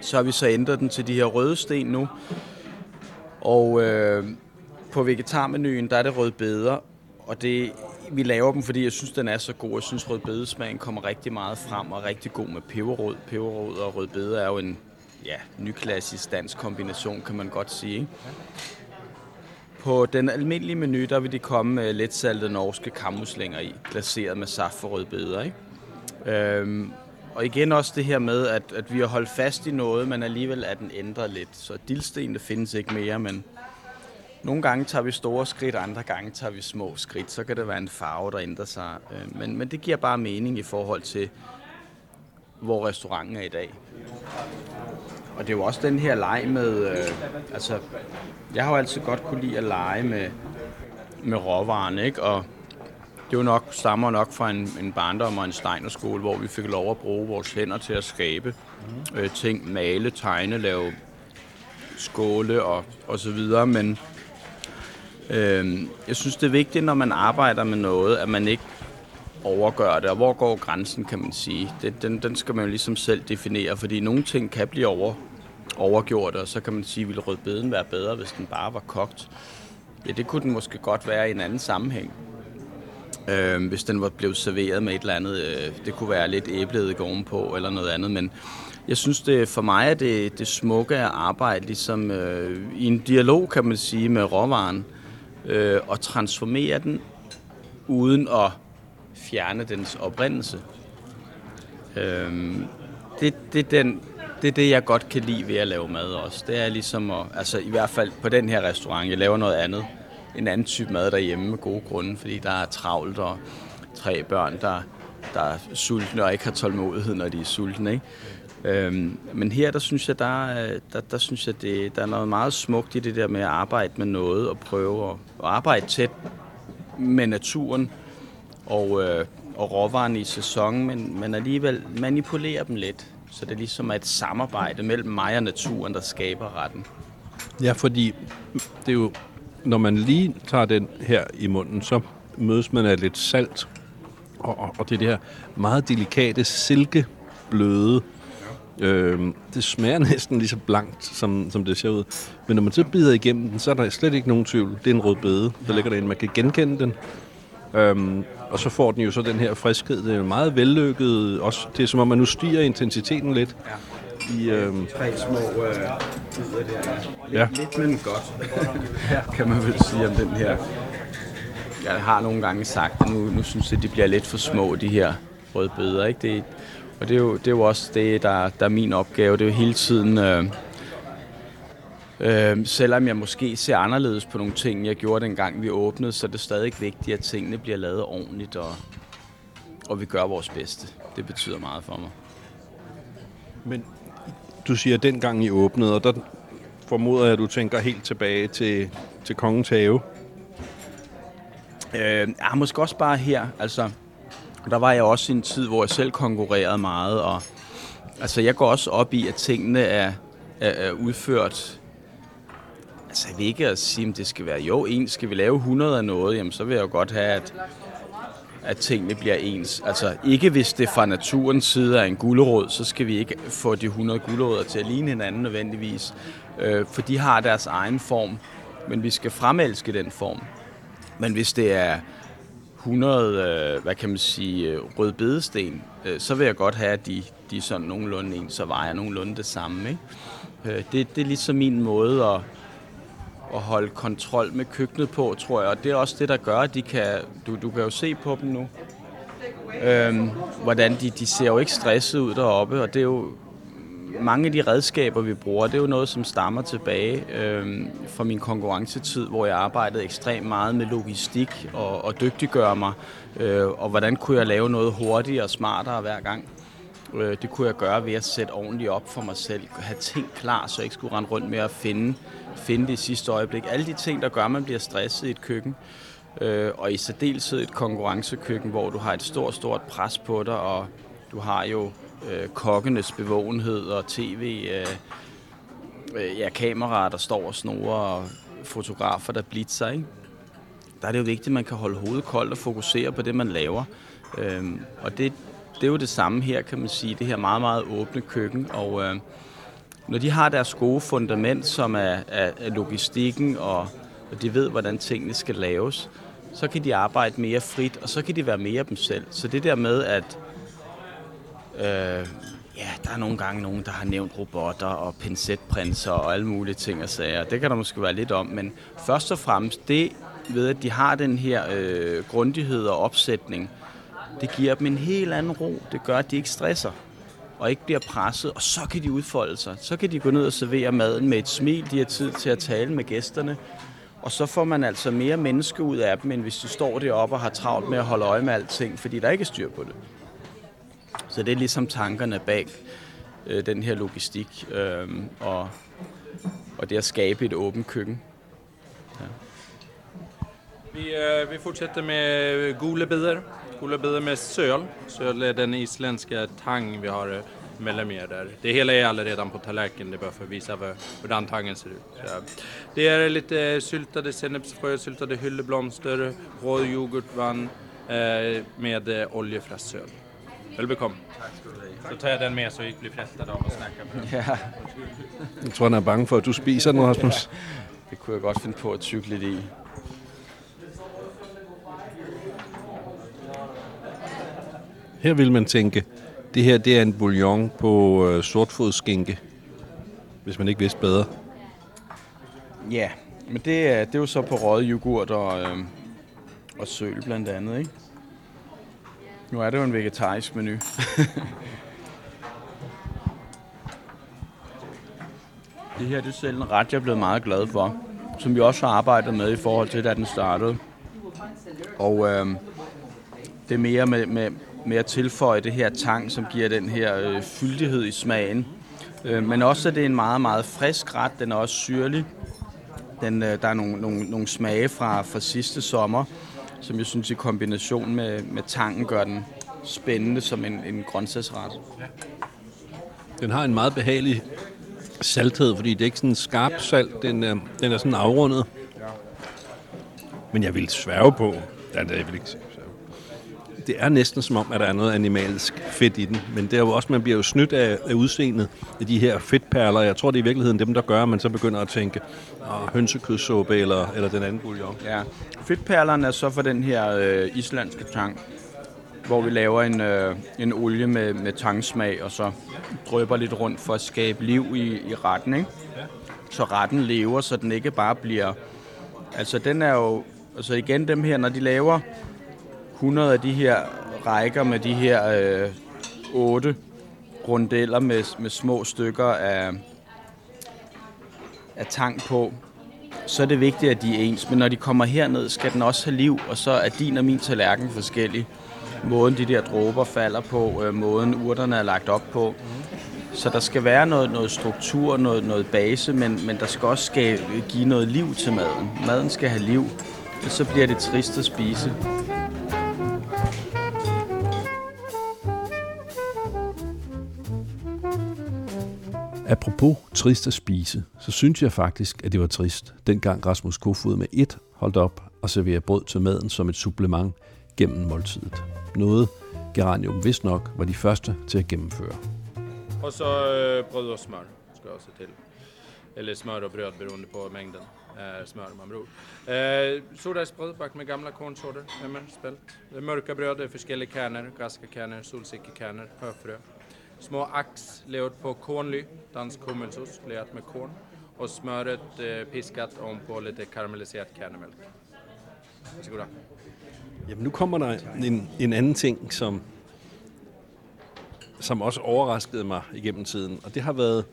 [SPEAKER 2] Så har vi så ændret den til de her røde sten nu. Og øh, på vegetarmenuen, der er det rødbeder, og det, vi laver dem, fordi jeg synes, den er så god. Jeg synes, rødbedesmagen kommer rigtig meget frem og er rigtig god med peberrod. Peberrod og rødbede er jo en ja, nyklassisk dansk kombination, kan man godt sige. Ikke? På den almindelige menu, der vil de komme med let saltede norske kammuslinger i, glaseret med saft og rødbeder. Ikke? Øhm, og igen også det her med, at, at vi har holdt fast i noget, men alligevel er den ændret lidt. Så dildsten, det findes ikke mere, men nogle gange tager vi store skridt, andre gange tager vi små skridt. Så kan det være en farve, der ændrer sig. Øh, men, men det giver bare mening i forhold til, hvor restauranten er i dag. Og det er jo også den her leg med, øh, altså, jeg har jo altid godt kunne lide at lege med, med råvarerne, ikke? Og det jo nok, stammer nok fra en, en barndom og en steinerskole, hvor vi fik lov at bruge vores hænder til at skabe mm. øh, ting, male, tegne, lave skåle og, og så videre, men øh, jeg synes, det er vigtigt, når man arbejder med noget, at man ikke overgør det, og hvor går grænsen, kan man sige. Det, den, den skal man jo ligesom selv definere, fordi nogle ting kan blive over, overgjort, og så kan man sige, ville rødbeden være bedre, hvis den bare var kogt? Ja, det kunne den måske godt være i en anden sammenhæng. øh, hvis den var blevet serveret med et eller andet. Øh, det kunne være lidt æbleeddike ovenpå eller noget andet, men jeg synes, det for mig er det, det smukke at arbejde ligesom, øh, i en dialog, kan man sige, med råvaren, øh, og transformere den uden at fjerne dens oprindelse. Øhm, det, det, den, det er det, jeg godt kan lide ved at lave mad også. Det er ligesom at, altså i hvert fald på den her restaurant, jeg laver noget andet. En anden type mad derhjemme med gode grunde, fordi der er travlt og tre børn, der, der er sultne og ikke har tålmodighed, når de er sultne. Ikke? Øhm, men her, der synes jeg, der, der, der synes jeg, det, der er noget meget smukt i det der med at arbejde med noget og prøve at, at arbejde tæt med naturen og, øh, og råvaren i sæsonen, men, men alligevel manipulere dem lidt. Så det er ligesom et samarbejde mellem mig og naturen, der skaber retten.
[SPEAKER 1] Ja, fordi det er jo, når man lige tager den her i munden, så mødes man af lidt salt, og, og, og det er det her meget delikate, silkebløde Øh, det smager næsten lige så blankt, som, som det ser ud. Men når man så bider igennem den, så er der slet ikke nogen tvivl. Det er en rød bede, der ligger derinde. Man kan genkende den. Øhm, og så får den jo så den her friskhed. Det er meget vellykket. Også, det er som om, man nu stiger intensiteten lidt.
[SPEAKER 2] Ja. I, øhm, Tre små øh, der. Ja. Lidt, men godt, kan man vel sige om den her. Jeg har nogle gange sagt, at nu, nu synes jeg, de bliver lidt for små, de her røde bøder. Ikke? Det, og det er jo, det er jo også det, der, der er min opgave. Det er jo hele tiden... Øh, øh, selvom jeg måske ser anderledes på nogle ting, jeg gjorde dengang vi åbnede, så er det stadig vigtigt, at tingene bliver lavet ordentligt, og, og vi gør vores bedste. Det betyder meget for mig.
[SPEAKER 1] Men du siger, at dengang I åbnede, og der formoder jeg, at du tænker helt tilbage til, til Kongens Have.
[SPEAKER 2] Øh, ja, måske også bare her. Altså, der var jeg også i en tid, hvor jeg selv konkurrerede meget, og altså, jeg går også op i, at tingene er, er, er udført Altså, jeg vil ikke at sige, om det skal være, jo, en skal vi lave 100 af noget, jamen så vil jeg jo godt have, at, at tingene bliver ens. Altså, ikke hvis det fra naturens side er en gulerod, så skal vi ikke få de 100 guleroder til at ligne hinanden nødvendigvis, øh, for de har deres egen form, men vi skal fremelske den form. Men hvis det er 100, øh, hvad kan man sige, øh, rød bedesten, øh, så vil jeg godt have, at de, de er sådan nogenlunde ens, så vejer nogenlunde det samme. Ikke? Øh, det, det er ligesom min måde at, at holde kontrol med køkkenet på, tror jeg. Og det er også det, der gør, at de kan... Du, du kan jo se på dem nu. Øhm, hvordan de, de ser jo ikke stresset ud deroppe, og det er jo mange af de redskaber, vi bruger, det er jo noget, som stammer tilbage øh, fra min konkurrencetid, hvor jeg arbejdede ekstremt meget med logistik og, og dygtiggøre mig, øh, og hvordan kunne jeg lave noget hurtigere og smartere hver gang. Øh, det kunne jeg gøre ved at sætte ordentligt op for mig selv, have ting klar, så jeg ikke skulle rende rundt med at finde, finde det i sidste øjeblik. Alle de ting, der gør, at man bliver stresset i et køkken, øh, og i særdeleshed et konkurrencekøkken, hvor du har et stort, stort pres på dig, og du har jo øh, kokkenes bevågenhed og tv, øh, øh, ja, kameraer, der står og snorer, og fotografer, der blitzer, ikke? Der er det jo vigtigt, at man kan holde hovedet koldt og fokusere på det, man laver. Øhm, og det, det er jo det samme her, kan man sige. Det her meget, meget åbne køkken. Og øh, når de har deres gode fundament, som er, er, er logistikken, og, og de ved, hvordan tingene skal laves, så kan de arbejde mere frit, og så kan de være mere dem selv. Så det der med, at Øh, ja, der er nogle gange nogen, der har nævnt robotter og pincetprinser og alle mulige ting og sager. Det kan der måske være lidt om, men først og fremmest det ved, at de har den her øh, grundighed og opsætning, det giver dem en helt anden ro. Det gør, at de ikke stresser og ikke bliver presset, og så kan de udfolde sig. Så kan de gå ned og servere maden med et smil. De har tid til at tale med gæsterne. Og så får man altså mere menneske ud af dem, end hvis de står deroppe og har travlt med at holde øje med alting, fordi der ikke er styr på det. Så det er ligesom tankerne bag øh, den her logistik øh, og, og det at skabe et åbent køkken. Ja.
[SPEAKER 5] Vi, øh, vi fortsætter med gule bidder. Gule bidder med söl. Söl är den isländska tang vi har mellan mer där. Det hela är redan på tallerken, det är bara för att visa hur den tangen ser ut. Så det är lite syltade sennepsfrö, syltade hylleblomster, rå yoghurtvann eh, med eh, oljefrastsöl. Velbekomme. Tak skal du have. Så tager jeg den med, så I ikke bliver fristet om at snakke på
[SPEAKER 1] Ja. Jeg tror, han er bange for, at du spiser den, Rasmus. Ja,
[SPEAKER 2] det kunne jeg godt finde på at tykle lidt i.
[SPEAKER 1] Her vil man tænke, det her det er en bouillon på øh, sortfodsskinke, hvis man ikke vidste bedre.
[SPEAKER 2] Ja, men det er, det er jo så på røget yoghurt og, øh, og søl blandt andet, ikke? Nu er det jo en vegetarisk menu. det her det er selv en ret, jeg er blevet meget glad for. Som vi også har arbejdet med i forhold til, da den startede. Og øh, det er mere med, med, med at tilføje det her tang, som giver den her øh, fyldighed i smagen. Øh, men også, at det er en meget, meget frisk ret. Den er også syrlig. Den, øh, der er nogle, nogle, nogle smage fra, fra sidste sommer, som jeg synes i kombination med, med tangen gør den spændende som en, en grøntsagsret.
[SPEAKER 1] Den har en meget behagelig salthed, fordi det er ikke sådan en skarp salt, den er, den er sådan afrundet. Men jeg vil sværge på, ja, det, vil ikke det er næsten som om, at der er noget animalsk fedt i den, men det er jo også, man bliver jo snydt af, af udseendet af de her fedtperler. Jeg tror, det er i virkeligheden dem, der gør, at man så begynder at tænke oh, hønsekødssuppe eller, eller den anden bouillon.
[SPEAKER 2] Ja, fedtperlerne er så for den her øh, islandske tang, hvor vi laver en, øh, en olie med, med tangsmag, og så drøber lidt rundt for at skabe liv i, i retten, ikke? Så retten lever, så den ikke bare bliver... Altså den er jo... Altså igen dem her, når de laver 100 af de her rækker med de her øh, 8 rundeller med, med små stykker af, af tang på, så er det vigtigt, at de er ens. Men når de kommer herned, skal den også have liv, og så er din og min tallerken forskellig. Måden de der dråber falder på, øh, måden urterne er lagt op på. Så der skal være noget, noget struktur, noget, noget base, men, men der skal også skal give noget liv til maden. Maden skal have liv, og så bliver det trist at spise.
[SPEAKER 1] Apropos trist at spise, så synes jeg faktisk, at det var trist, dengang Rasmus Kofod med et holdt op og servere brød til maden som et supplement gennem måltidet. Noget Geranium vist nok var de første til at gennemføre.
[SPEAKER 5] Og så øh, brød og smør, skal jag se. Eller smør og brød, beroende på mængden eh, smør man bror. Eh, øh, Sordejsbröd bakt med gamla kornsorter, emmer, spelt. Det mörka bröd är forskellige kärnor, gaskakärnor, solsikkekärnor, höfrö. Små ax levet på kornly, dansk hummelsost leat med korn. Och smöret eh, piskat om på lite karamelliserat kärnemjölk. Varsågoda.
[SPEAKER 1] Jamen nu kommer der en, en anden ting, som, som også overraskede mig igennem tiden. Og det har været,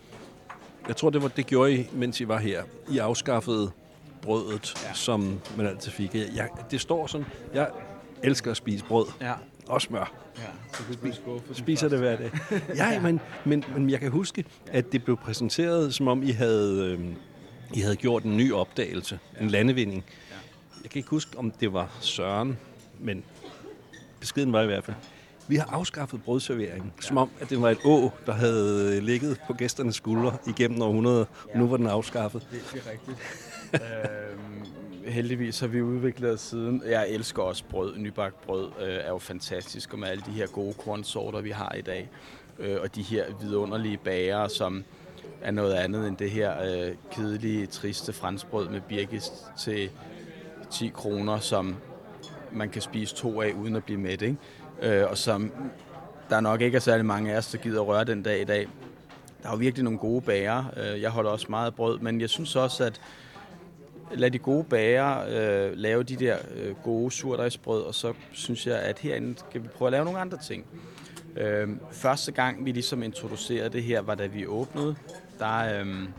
[SPEAKER 1] jeg tror det var det gjorde I, mens I var her. I afskaffede brødet, ja. som man altid fik. Jeg, det står sådan, jeg elsker at spise brød.
[SPEAKER 2] Ja.
[SPEAKER 1] Og smør.
[SPEAKER 2] Ja, så du skuffe
[SPEAKER 1] Spiser det hver dag. ja, men, men, men jeg kan huske, at det blev præsenteret, som om I havde, øh, I havde gjort en ny opdagelse, ja. en landevinding. Ja. Jeg kan ikke huske, om det var Søren, men beskeden var i hvert fald. Vi har afskaffet brødserveringen, ja. som om, at det var et å, der havde ligget på gæsternes skuldre igennem århundreder. Ja. Nu var den afskaffet.
[SPEAKER 2] Det, det er rigtigt. øhm, heldigvis har vi udviklet os siden. Jeg elsker også brød. Nybagt brød øh, er jo fantastisk, og med alle de her gode kornsorter, vi har i dag. Øh, og de her vidunderlige bager, som er noget andet end det her øh, kedelige, triste franskbrød med birkes til 10 kroner, som man kan spise to af uden at blive mæt. Ikke? Øh, og som der nok ikke er særlig mange af os, der gider at røre den dag i dag. Der er jo virkelig nogle gode bager. Øh, jeg holder også meget af brød, men jeg synes også, at lad de gode bager øh, lave de der øh, gode surdejsbrød, og så synes jeg, at herinde skal vi prøve at lave nogle andre ting. Øh, første gang, vi ligesom introducerede det her, var da vi åbnede. Der, øh,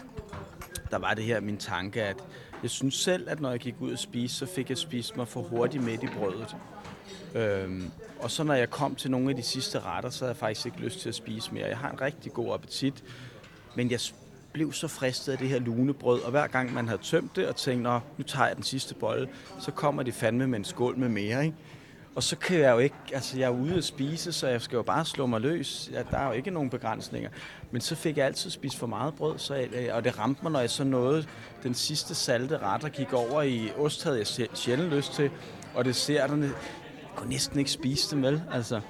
[SPEAKER 2] der var det her min tanke, at jeg synes selv, at når jeg gik ud og spise, så fik jeg spist mig for hurtigt midt i brødet. Øhm, og så når jeg kom til nogle af de sidste retter, så havde jeg faktisk ikke lyst til at spise mere. Jeg har en rigtig god appetit, men jeg blev så fristet af det her lunebrød, og hver gang man havde tømt det og tænkt, Nå, nu tager jeg den sidste bolle, så kommer de fandme med en skål med mere, ikke? Og så kan jeg jo ikke, altså jeg er ude at spise, så jeg skal jo bare slå mig løs. Ja, der er jo ikke nogen begrænsninger. Men så fik jeg altid spist for meget brød, så jeg, øh, og det ramte mig, når jeg så nåede den sidste salte ret og gik over i ost, havde jeg sjældent lyst til. Og det jeg kunne næsten ikke spise det med. Altså.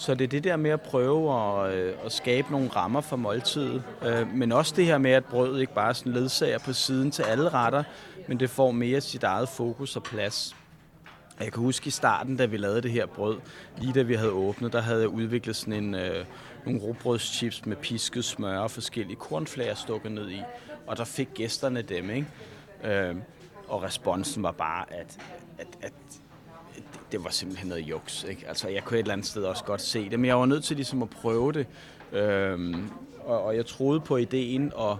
[SPEAKER 2] Så det er det der med at prøve at, øh, at skabe nogle rammer for måltidet. Øh, men også det her med, at brødet ikke bare er sådan ledsager på siden til alle retter, men det får mere sit eget fokus og plads. Jeg kan huske i starten, da vi lavede det her brød, lige da vi havde åbnet, der havde jeg udviklet sådan en, øh, nogle råbrødschips med pisket smør og forskellige kornflager stukket ned i. Og der fik gæsterne dem, ikke? Øh, og responsen var bare, at, at, at det var simpelthen noget juks. Ikke? Altså, jeg kunne et eller andet sted også godt se det, men jeg var nødt til ligesom at prøve det. Øhm, og, og jeg troede på ideen, og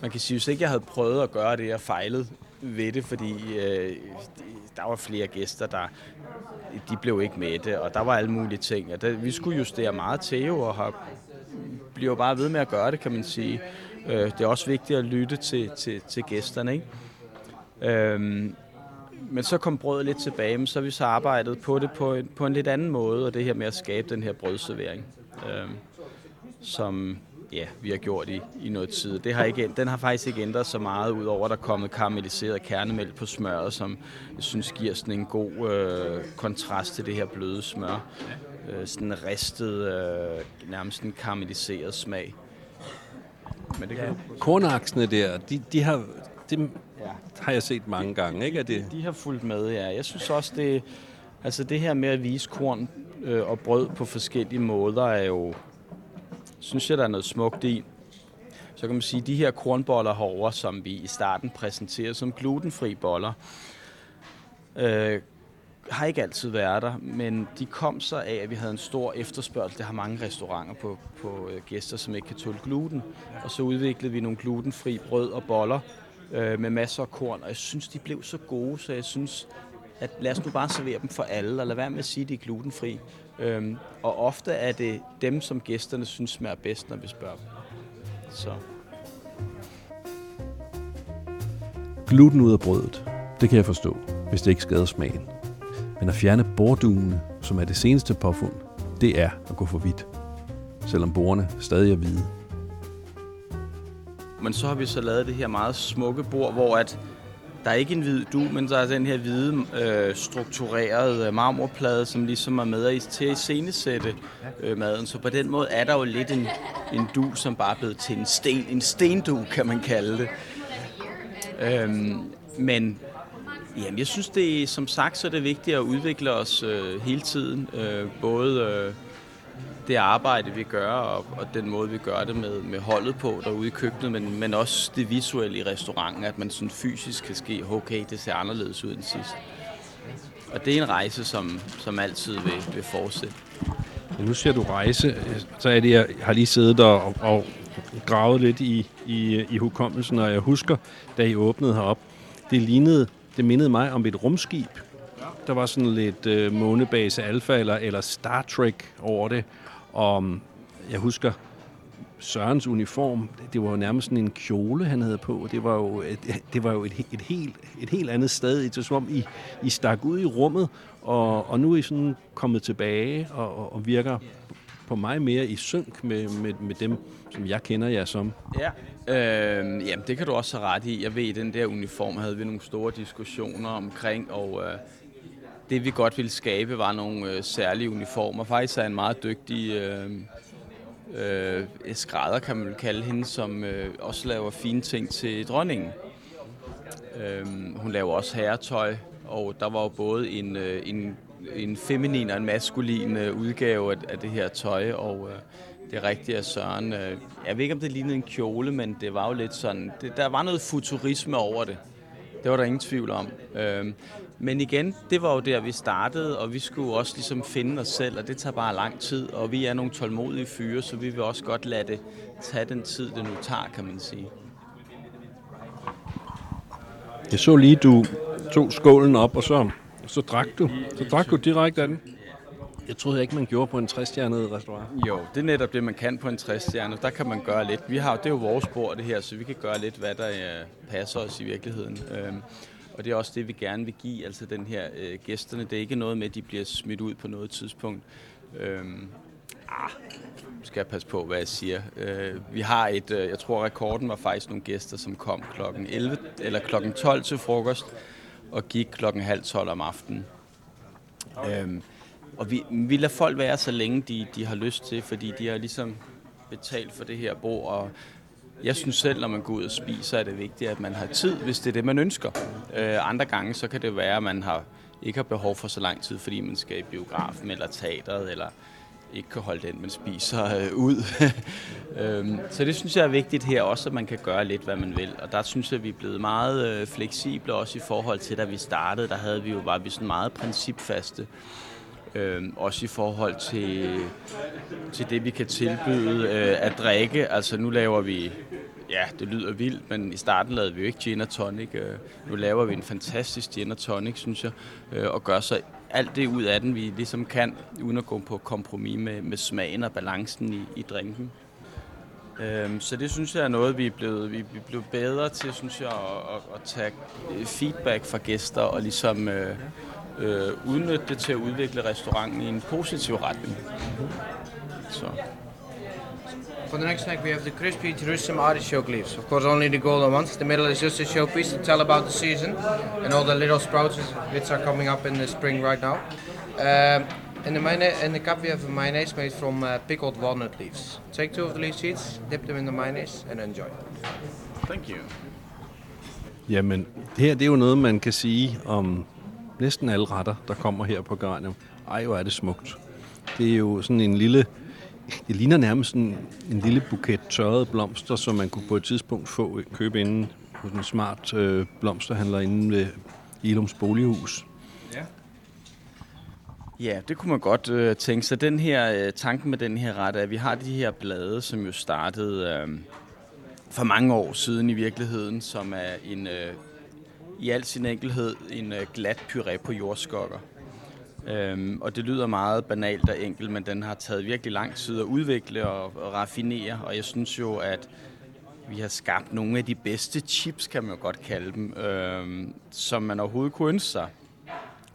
[SPEAKER 2] man kan sige, hvis ikke jeg havde prøvet at gøre det, jeg fejlede ved det, fordi øh, der var flere gæster, der de blev ikke med det, og der var alle mulige ting. Og der, vi skulle justere meget til jo, og har, bliver bare ved med at gøre det, kan man sige. Øh, det er også vigtigt at lytte til, til, til gæsterne, ikke? Øhm, men så kom brødet lidt tilbage, men så har vi så arbejdet på det på en, på en lidt anden måde, og det her med at skabe den her brødservering, øh, som ja, vi har gjort i, i noget tid. Det har ikke, den har faktisk ikke ændret så meget, udover at der er kommet karamelliseret kernemælk på smøret, som jeg synes giver sådan en god øh, kontrast til det her bløde smør. Øh, sådan en ristet, øh, nærmest en karamelliseret smag.
[SPEAKER 1] Men det kan ja. Kornaksene der, de, de har, dem ja. har jeg set mange gange, ikke?
[SPEAKER 2] Er det... De, har fulgt med, ja. Jeg synes også, det, altså det her med at vise korn øh, og brød på forskellige måder, er jo, synes jeg, der er noget smukt i. Så kan man sige, at de her kornboller herover, som vi i starten præsenterer som glutenfri boller, øh, har ikke altid været der, men de kom så af, at vi havde en stor efterspørgsel. Det har mange restauranter på, på øh, gæster, som ikke kan tåle gluten. Og så udviklede vi nogle glutenfri brød og boller, øh, med masser af korn, og jeg synes, de blev så gode, så jeg synes, at lad os nu bare servere dem for alle, og lad være med at sige, at de er glutenfri. Øhm, og ofte er det dem, som gæsterne synes smager bedst, når vi spørger dem. Så.
[SPEAKER 1] Gluten ud af brødet, det kan jeg forstå, hvis det ikke skader smagen. Men at fjerne bordugene, som er det seneste påfund, det er at gå for vidt. Selvom borerne stadig er hvide.
[SPEAKER 2] Men så har vi så lavet det her meget smukke bord, hvor at der er ikke en hvid du, men der er den her hvide, øh, strukturerede øh, marmorplade, som ligesom er med til at iscenesætte øh, maden. Så på den måde er der jo lidt en, en du, som bare er blevet til en sten. En stendu, kan man kalde det. Øhm, men jamen, jeg synes, det som sagt, så er det vigtigt at udvikle os øh, hele tiden. Øh, både... Øh, det arbejde, vi gør, og, og den måde, vi gør det med, med holdet på derude i køkkenet, men, men også det visuelle i restauranten, at man sådan fysisk kan ske, okay, det ser anderledes ud end sidst. Og det er en rejse, som, som altid vil, vil fortsætte.
[SPEAKER 1] Ja, nu ser du rejse, så er det, jeg har lige siddet og, og gravet lidt i, i, i hukommelsen, og jeg husker, da I åbnede herop, det lignede, det mindede mig om et rumskib. Der var sådan lidt øh, månebase alfa eller, eller Star Trek over det. Og jeg husker Sørens uniform, det var jo nærmest sådan en kjole, han havde på. Det var jo et, det var jo et, et, helt, et helt andet sted. Det var som om, I, I stak ud i rummet, og, og nu er I sådan kommet tilbage og, og, og virker på mig mere i synk med, med, med dem, som jeg kender jer som.
[SPEAKER 2] Ja, øh, jamen det kan du også have ret i. Jeg ved, i den der uniform havde vi nogle store diskussioner omkring, og øh, det vi godt ville skabe var nogle øh, særlige uniformer. Faktisk er en meget dygtig øh, øh, skrædder, kan man kalde hende, som øh, også laver fine ting til dronningen. Øh, hun laver også herretøj, og der var jo både en, øh, en, en feminin og en maskulin øh, udgave af, af det her tøj, og øh, det er rigtigt at Søren, øh, jeg ved ikke om det lignede en kjole, men det var jo lidt sådan, det, der var noget futurisme over det. Det var der ingen tvivl om. Øh, men igen, det var jo der, vi startede, og vi skulle også ligesom finde os selv, og det tager bare lang tid, og vi er nogle tålmodige fyre, så vi vil også godt lade det tage den tid, det nu tager, kan man sige.
[SPEAKER 1] Jeg så lige, du tog skålen op, og så, så drak du. Så drak du direkte af den. Jeg troede ikke, man gjorde på en 60-stjernet restaurant.
[SPEAKER 2] Jo, det er netop det, man kan på en 60-stjerne. Der kan man gøre lidt. Vi har, det er jo vores bord, det her, så vi kan gøre lidt, hvad der uh, passer os i virkeligheden. Uh, og det er også det, vi gerne vil give altså den her øh, gæsterne. Det er ikke noget med, at de bliver smidt ud på noget tidspunkt. Øhm, ah, skal jeg passe på, hvad jeg siger. Øh, vi har et, øh, jeg tror rekorden var faktisk nogle gæster, som kom klokken 11 eller klokken 12 til frokost og gik klokken halv 12 om aftenen. Øhm, og vi, vi lader folk være så længe de, de har lyst til, fordi de har ligesom betalt for det her bord, og jeg synes selv, når man går ud og spiser, er det vigtigt, at man har tid, hvis det er det, man ønsker. Øh, andre gange, så kan det være, at man har ikke har behov for så lang tid, fordi man skal i biografen eller teateret, eller ikke kan holde den, man spiser øh, ud. øhm, så det synes jeg er vigtigt her også, at man kan gøre lidt, hvad man vil. Og der synes jeg, at vi er blevet meget øh, fleksible også i forhold til, da vi startede. Der havde vi jo bare vi sådan meget principfaste. Øh, også i forhold til, til det, vi kan tilbyde øh, at drikke. Altså nu laver vi ja, det lyder vildt, men i starten lavede vi jo ikke gin og tonic. Øh, nu laver vi en fantastisk gin og tonic, synes jeg, øh, og gør så alt det ud af den, vi ligesom kan, uden at gå på kompromis med, med smagen og balancen i, i drinken. Øhm, så det synes jeg er noget, vi er blevet, vi er blevet bedre til, synes jeg, at, at, at tage feedback fra gæster og ligesom øh, øh, udnytte det til at udvikle restauranten i en positiv retning. Så.
[SPEAKER 6] For the next snack, we have the crispy Jerusalem artichoke leaves. Of course, only the golden ones. The middle is just a showpiece to tell about the season and all the little sprouts which are coming up in the spring right now. Um, in the mayonnaise, in the cup, we have a mayonnaise made from uh, pickled walnut leaves. Take two of the leaf seeds, dip them in the mayonnaise, and enjoy.
[SPEAKER 2] Thank you.
[SPEAKER 1] Jamen, det her det er jo noget, man kan sige om næsten alle retter, der kommer her på Geranium. Ej, hvor er det smukt. Det er jo sådan en lille det ligner nærmest sådan en lille buket tørrede blomster, som man kunne på et tidspunkt få købe inden hos en smart øh, blomsterhandler inde ved Ilums Bolighus.
[SPEAKER 2] Ja. Ja, det kunne man godt øh, tænke sig. Den her øh, tanken med den her ret er, at vi har de her blade, som jo startede øh, for mange år siden i virkeligheden, som er en øh, i al sin enkelhed en øh, glat puré på jordskokker. Øhm, og det lyder meget banalt og enkelt, men den har taget virkelig lang tid at udvikle og, og raffinere, og jeg synes jo, at vi har skabt nogle af de bedste chips, kan man jo godt kalde dem, øhm, som man overhovedet kunne ønske sig.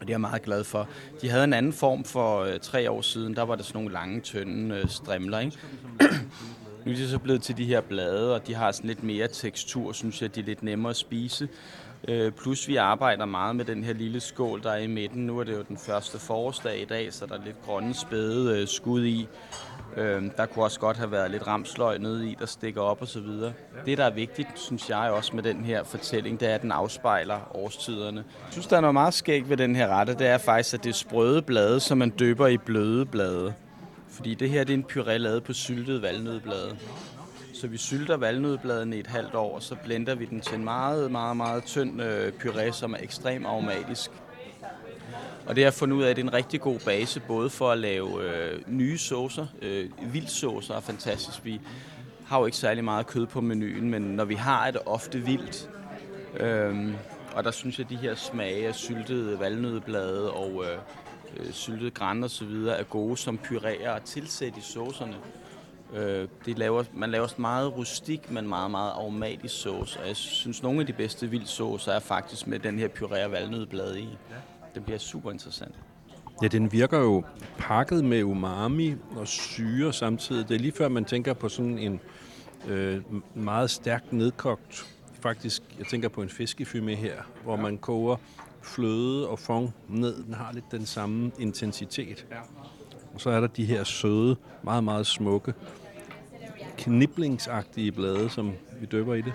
[SPEAKER 2] Og det er jeg meget glad for. De havde en anden form for øh, tre år siden. Der var der sådan nogle lange, tynde øh, strimler. Ikke? nu er de så blevet til de her blade, og de har sådan lidt mere tekstur, synes jeg. De er lidt nemmere at spise. Øh, plus vi arbejder meget med den her lille skål, der er i midten. Nu er det jo den første forårsdag i dag, så der er lidt grønne spæde øh, skud i. Øh, der kunne også godt have været lidt ramsløg nede i, der stikker op og så videre. Det, der er vigtigt, synes jeg også med den her fortælling, det er, at den afspejler årstiderne. Jeg synes, der er noget meget skægt ved den her rette. Det er faktisk, at det er sprøde blade, som man døber i bløde blade. Fordi det her det er en puré lavet på syltede valnødblade. Så vi sylter valnødbladene i et halvt år, og så blender vi den til en meget, meget, meget tynd øh, puré, som er ekstremt aromatisk. Og det har jeg fundet ud af, at det er en rigtig god base, både for at lave øh, nye saucer. Øh, vildsaucer er fantastisk. Vi har jo ikke særlig meget kød på menuen, men når vi har, er det ofte vildt. Øhm, og der synes jeg, at de her smage af syltede valnødblade og øh, øh, syltede græn og så videre er gode som puréer at tilsætte i saucerne. Øh, det laver, man laver meget rustik, men meget, meget aromatisk sauce. Og jeg synes, nogle af de bedste vildsaucer er faktisk med den her puré og valnødblad i. Det bliver super interessant.
[SPEAKER 1] Ja, den virker jo pakket med umami og syre samtidig. Det er lige før, man tænker på sådan en øh, meget stærkt nedkogt, faktisk, jeg tænker på en fiskefumé her, hvor man koger fløde og fond ned. Den har lidt den samme intensitet. Og så er der de her søde, meget, meget smukke, kniblingsagtige blade, som vi døber i det.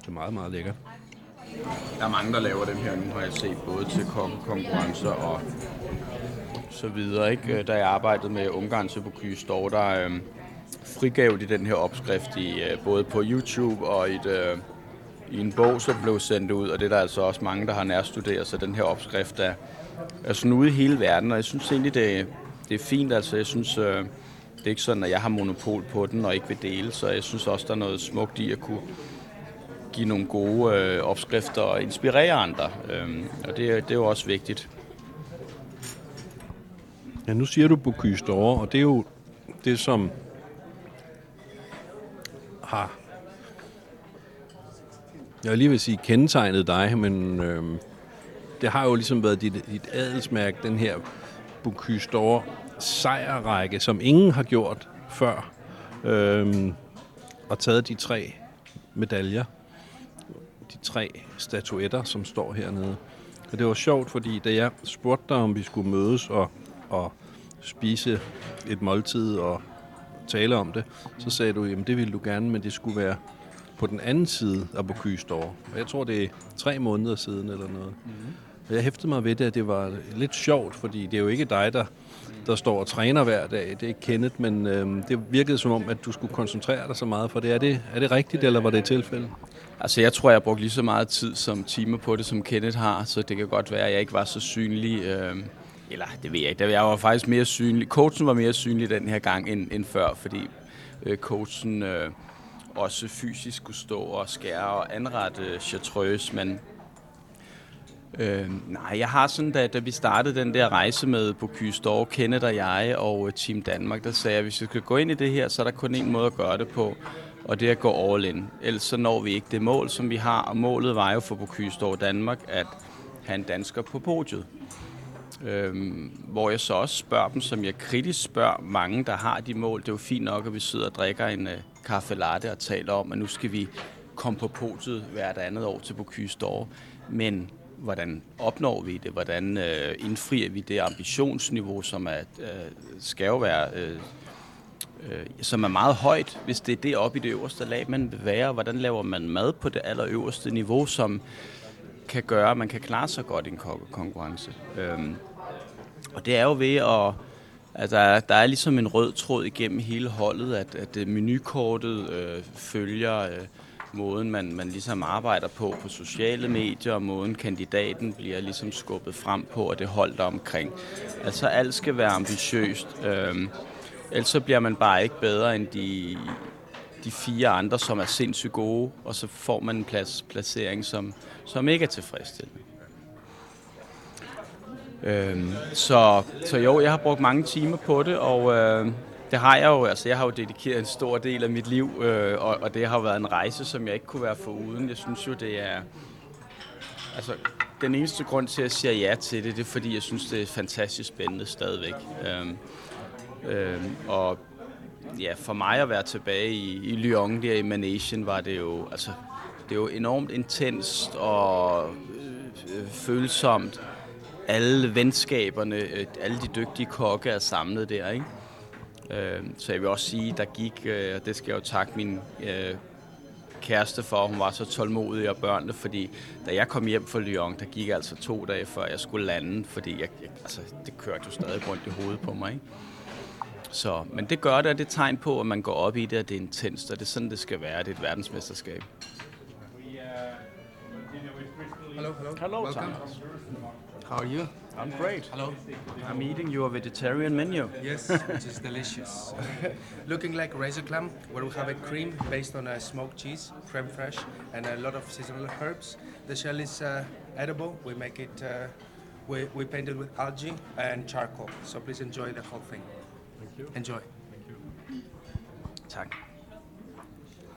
[SPEAKER 1] Det er meget, meget lækkert.
[SPEAKER 2] Der er mange, der laver den her nu, har jeg set, både til konkurrencer og så videre. Ikke? Da jeg arbejdede med Ungarn til Bocuse der øh, frigav de den her opskrift i, øh, både på YouTube og i, et, øh, i en bog, som blev sendt ud, og det er der altså også mange, der har nærstuderet, så den her opskrift er, altså sådan ude i hele verden, og jeg synes egentlig, det, det er fint. Altså, jeg synes, øh, det er ikke sådan, at jeg har monopol på den og ikke vil dele, så jeg synes også, der er noget smukt i at kunne give nogle gode øh, opskrifter og inspirere andre. Øhm, og det, det er jo også vigtigt.
[SPEAKER 1] Ja, nu siger du Bocuse d'Or, og det er jo det, som har, jeg vil lige vil sige kendetegnet dig, men øh, det har jo ligesom været dit, dit adelsmærke, den her Bocuse d'Or sejrrække, som ingen har gjort før, øhm, og taget de tre medaljer, de tre statuetter, som står hernede. Og det var sjovt, fordi da jeg spurgte dig, om vi skulle mødes og, og spise et måltid og tale om det, så sagde du, jamen det ville du gerne, men det skulle være på den anden side af Bocuse d'Or. Og jeg tror, det er tre måneder siden eller noget. Mm-hmm. Og jeg hæftede mig ved det, at det var lidt sjovt, fordi det er jo ikke dig, der, der står og træner hver dag. Det er ikke Kenneth, men øh, det virkede som om, at du skulle koncentrere dig så meget for det. Er det, er det rigtigt, eller var det et tilfælde?
[SPEAKER 2] Altså, jeg tror, jeg har brugt lige så meget tid som timer på det, som Kenneth har, så det kan godt være, at jeg ikke var så synlig. Øh, eller, det ved jeg ikke. Jeg var faktisk mere synlig. Coachen var mere synlig den her gang end, end før, fordi øh, coachen øh, også fysisk skulle stå og skære og anrette chartreuse, men Øh, nej, jeg har sådan, da, da vi startede den der rejse med Bocuse d'Or, Kenneth og jeg og øh, Team Danmark, der sagde jeg, at hvis vi skal gå ind i det her, så er der kun en måde at gøre det på, og det er at gå all in. Ellers så når vi ikke det mål, som vi har, og målet var jo for Bocuse d'Or Danmark at have en dansker på podiet. Øhm, hvor jeg så også spørger dem, som jeg kritisk spørger mange, der har de mål. Det er jo fint nok, at vi sidder og drikker en uh, kaffe latte og taler om, at nu skal vi komme på podiet hvert andet år til Bocuse d'Or. Men hvordan opnår vi det? Hvordan øh, indfrier vi det ambitionsniveau, som er, øh, skal jo være... Øh, øh, som er meget højt, hvis det er det oppe i det øverste lag, man vil være. Hvordan laver man mad på det allerøverste niveau, som kan gøre, at man kan klare sig godt i en konkurrence. Øhm, og det er jo ved at... Altså, der, der er ligesom en rød tråd igennem hele holdet, at, at menukortet øh, følger... Øh, måden, man, man ligesom arbejder på på sociale medier, og måden kandidaten bliver ligesom skubbet frem på, og det holdt omkring. Altså alt skal være ambitiøst. øh, ellers så bliver man bare ikke bedre end de, de fire andre, som er sindssygt gode, og så får man en plads, placering, som, som ikke er tilfredsstillende. Øhm, så, så jo, jeg har brugt mange timer på det, og øh, det har jeg jo. Altså, jeg har jo dedikeret en stor del af mit liv, øh, og, og det har været en rejse, som jeg ikke kunne være foruden. Jeg synes jo, det er... Altså, den eneste grund til, at jeg siger ja til det, det er, fordi jeg synes, det er fantastisk spændende stadigvæk. Øhm, øhm, og ja, for mig at være tilbage i, i Lyon, der i Manation, var det jo, altså, det er jo enormt intenst og øh, øh, følsomt. Alle venskaberne, øh, alle de dygtige kokke er samlet der, ikke? Øh, så jeg vil også sige, der gik, øh, og det skal jeg jo takke min øh, kæreste for, hun var så tålmodig og børnene, fordi da jeg kom hjem fra Lyon, der gik altså to dage før jeg skulle lande, fordi jeg, jeg, altså, det kørte jo stadig rundt i hovedet på mig. Ikke? Så, men det gør det, og det er tegn på, at man går op i det, og det er intenst, og det er sådan, det skal være. Det er et verdensmesterskab.
[SPEAKER 6] Hello, hello.
[SPEAKER 2] Hello,
[SPEAKER 6] Welcome.
[SPEAKER 2] Thomas. How are you? I'm great.
[SPEAKER 6] Hello.
[SPEAKER 2] I'm eating your vegetarian menu.
[SPEAKER 6] Yes, which is delicious. Looking like razor clam, where we have a cream based on a smoked cheese, creme fraiche, and a lot of seasonal herbs. The shell is uh, edible. We make it, uh, we, we paint it with algae and charcoal. So please enjoy the whole thing. Thank you. Enjoy. Thank you.
[SPEAKER 2] Tak.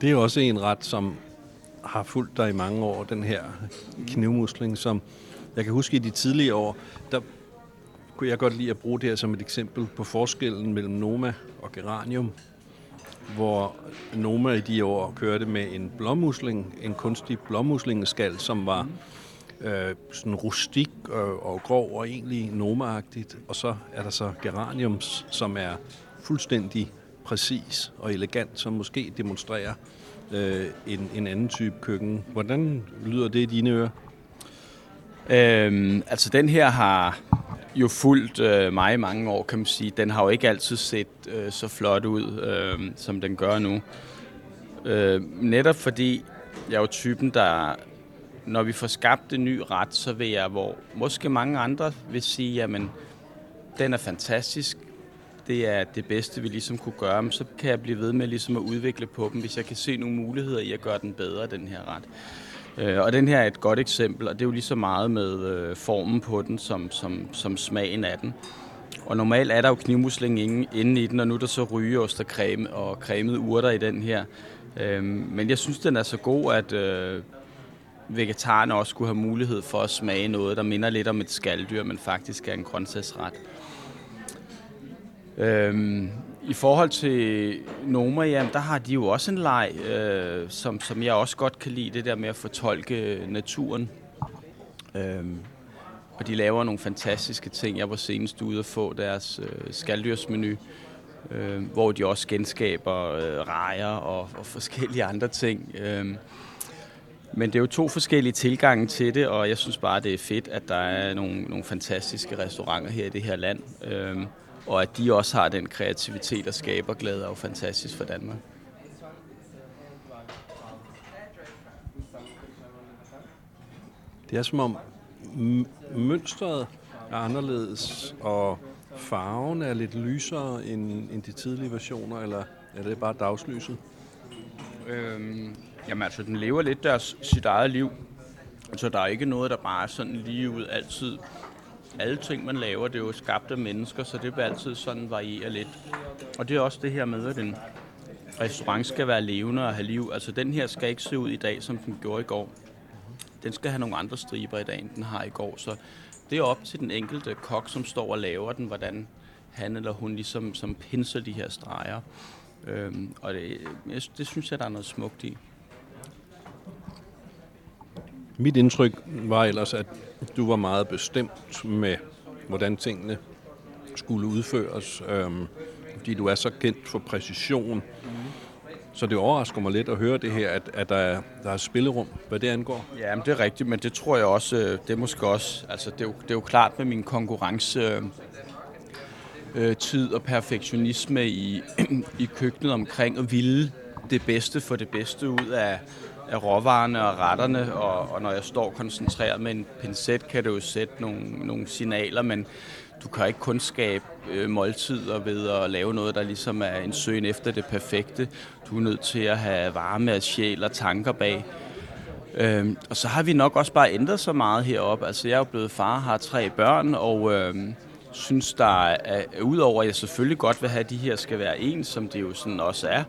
[SPEAKER 1] Det er også en ret, som har fulgt dig i mange år, den her knivmusling, som jeg kan huske i de tidlige år, der kunne jeg godt lide at bruge det her som et eksempel på forskellen mellem Noma og Geranium, hvor Noma i de år kørte med en blommusling, en kunstig blommuslingeskal, som var øh, sådan rustik og, og grov og egentlig noma Og så er der så Geraniums, som er fuldstændig præcis og elegant, som måske demonstrerer øh, en, en anden type køkken. Hvordan lyder det i dine ører?
[SPEAKER 2] Øhm, altså den her har jo fulgt øh, mig i mange år, kan man sige. Den har jo ikke altid set øh, så flot ud, øh, som den gør nu. Øh, netop fordi jeg er jo typen, der når vi får skabt en ny ret, så vil jeg, hvor måske mange andre vil sige, jamen, den er fantastisk, det er det bedste, vi ligesom kunne gøre, men så kan jeg blive ved med ligesom at udvikle på dem, hvis jeg kan se nogle muligheder i at gøre den bedre, den her ret. Øh, og den her er et godt eksempel, og det er jo lige så meget med øh, formen på den, som, som, som smagen af den. Og normalt er der jo knivmusling inde i den, og nu er der så rygeost og, creme, og cremede urter i den her. Øh, men jeg synes, den er så god, at øh, vegetarerne også skulle have mulighed for at smage noget, der minder lidt om et skalddyr, men faktisk er en grøntsagsret. Øhm, i forhold til Noma, jamen, der har de jo også en leg, øh, som, som jeg også godt kan lide, det der med at fortolke naturen. Øhm, og de laver nogle fantastiske ting. Jeg var senest ude at få deres øh, skaldyrsmenu, øh, hvor de også genskaber øh, rejer og, og forskellige andre ting. Øh, men det er jo to forskellige tilgange til det, og jeg synes bare, det er fedt, at der er nogle, nogle fantastiske restauranter her i det her land. Øh, og at de også har den kreativitet og skaber glæde er jo fantastisk for Danmark.
[SPEAKER 1] Det er som om mønstret er anderledes, og farven er lidt lysere end, end de tidlige versioner, eller er det bare dagslyset?
[SPEAKER 2] Øhm, jamen altså, den lever lidt deres, sit eget liv. Så der er ikke noget, der bare er sådan lige ud altid. Alle ting, man laver, det er jo skabt af mennesker, så det vil altid sådan variere lidt. Og det er også det her med, at en restaurant skal være levende og have liv. Altså, den her skal ikke se ud i dag, som den gjorde i går. Den skal have nogle andre striber i dag, end den har i går. Så det er op til den enkelte kok, som står og laver den, hvordan han eller hun ligesom som pinser de her streger. Øhm, og det, det synes jeg, der er noget smukt i.
[SPEAKER 1] Mit indtryk var ellers, at du var meget bestemt med, hvordan tingene skulle udføres, øhm, fordi du er så kendt for præcision. Mm. Så det overrasker mig lidt at høre det her, at, at der, er, der er spillerum, hvad det angår.
[SPEAKER 2] Ja, men det er rigtigt, men det tror jeg også, øh, det er måske også, altså det er jo, det er jo klart med min konkurrence øh, tid og perfektionisme i, i køkkenet omkring at ville det bedste for det bedste ud af, af råvarerne og retterne, og, og når jeg står koncentreret med en pincet, kan det jo sætte nogle, nogle signaler, men du kan ikke kun skabe øh, måltider ved at lave noget, der ligesom er en søgen efter det perfekte. Du er nødt til at have varme af sjæl og tanker bag. Øhm, og så har vi nok også bare ændret så meget heroppe. Altså, jeg er jo blevet far, har tre børn, og Øh, synes, der er, udover at jeg selvfølgelig godt vil have, at de her skal være ens, som det jo sådan også er,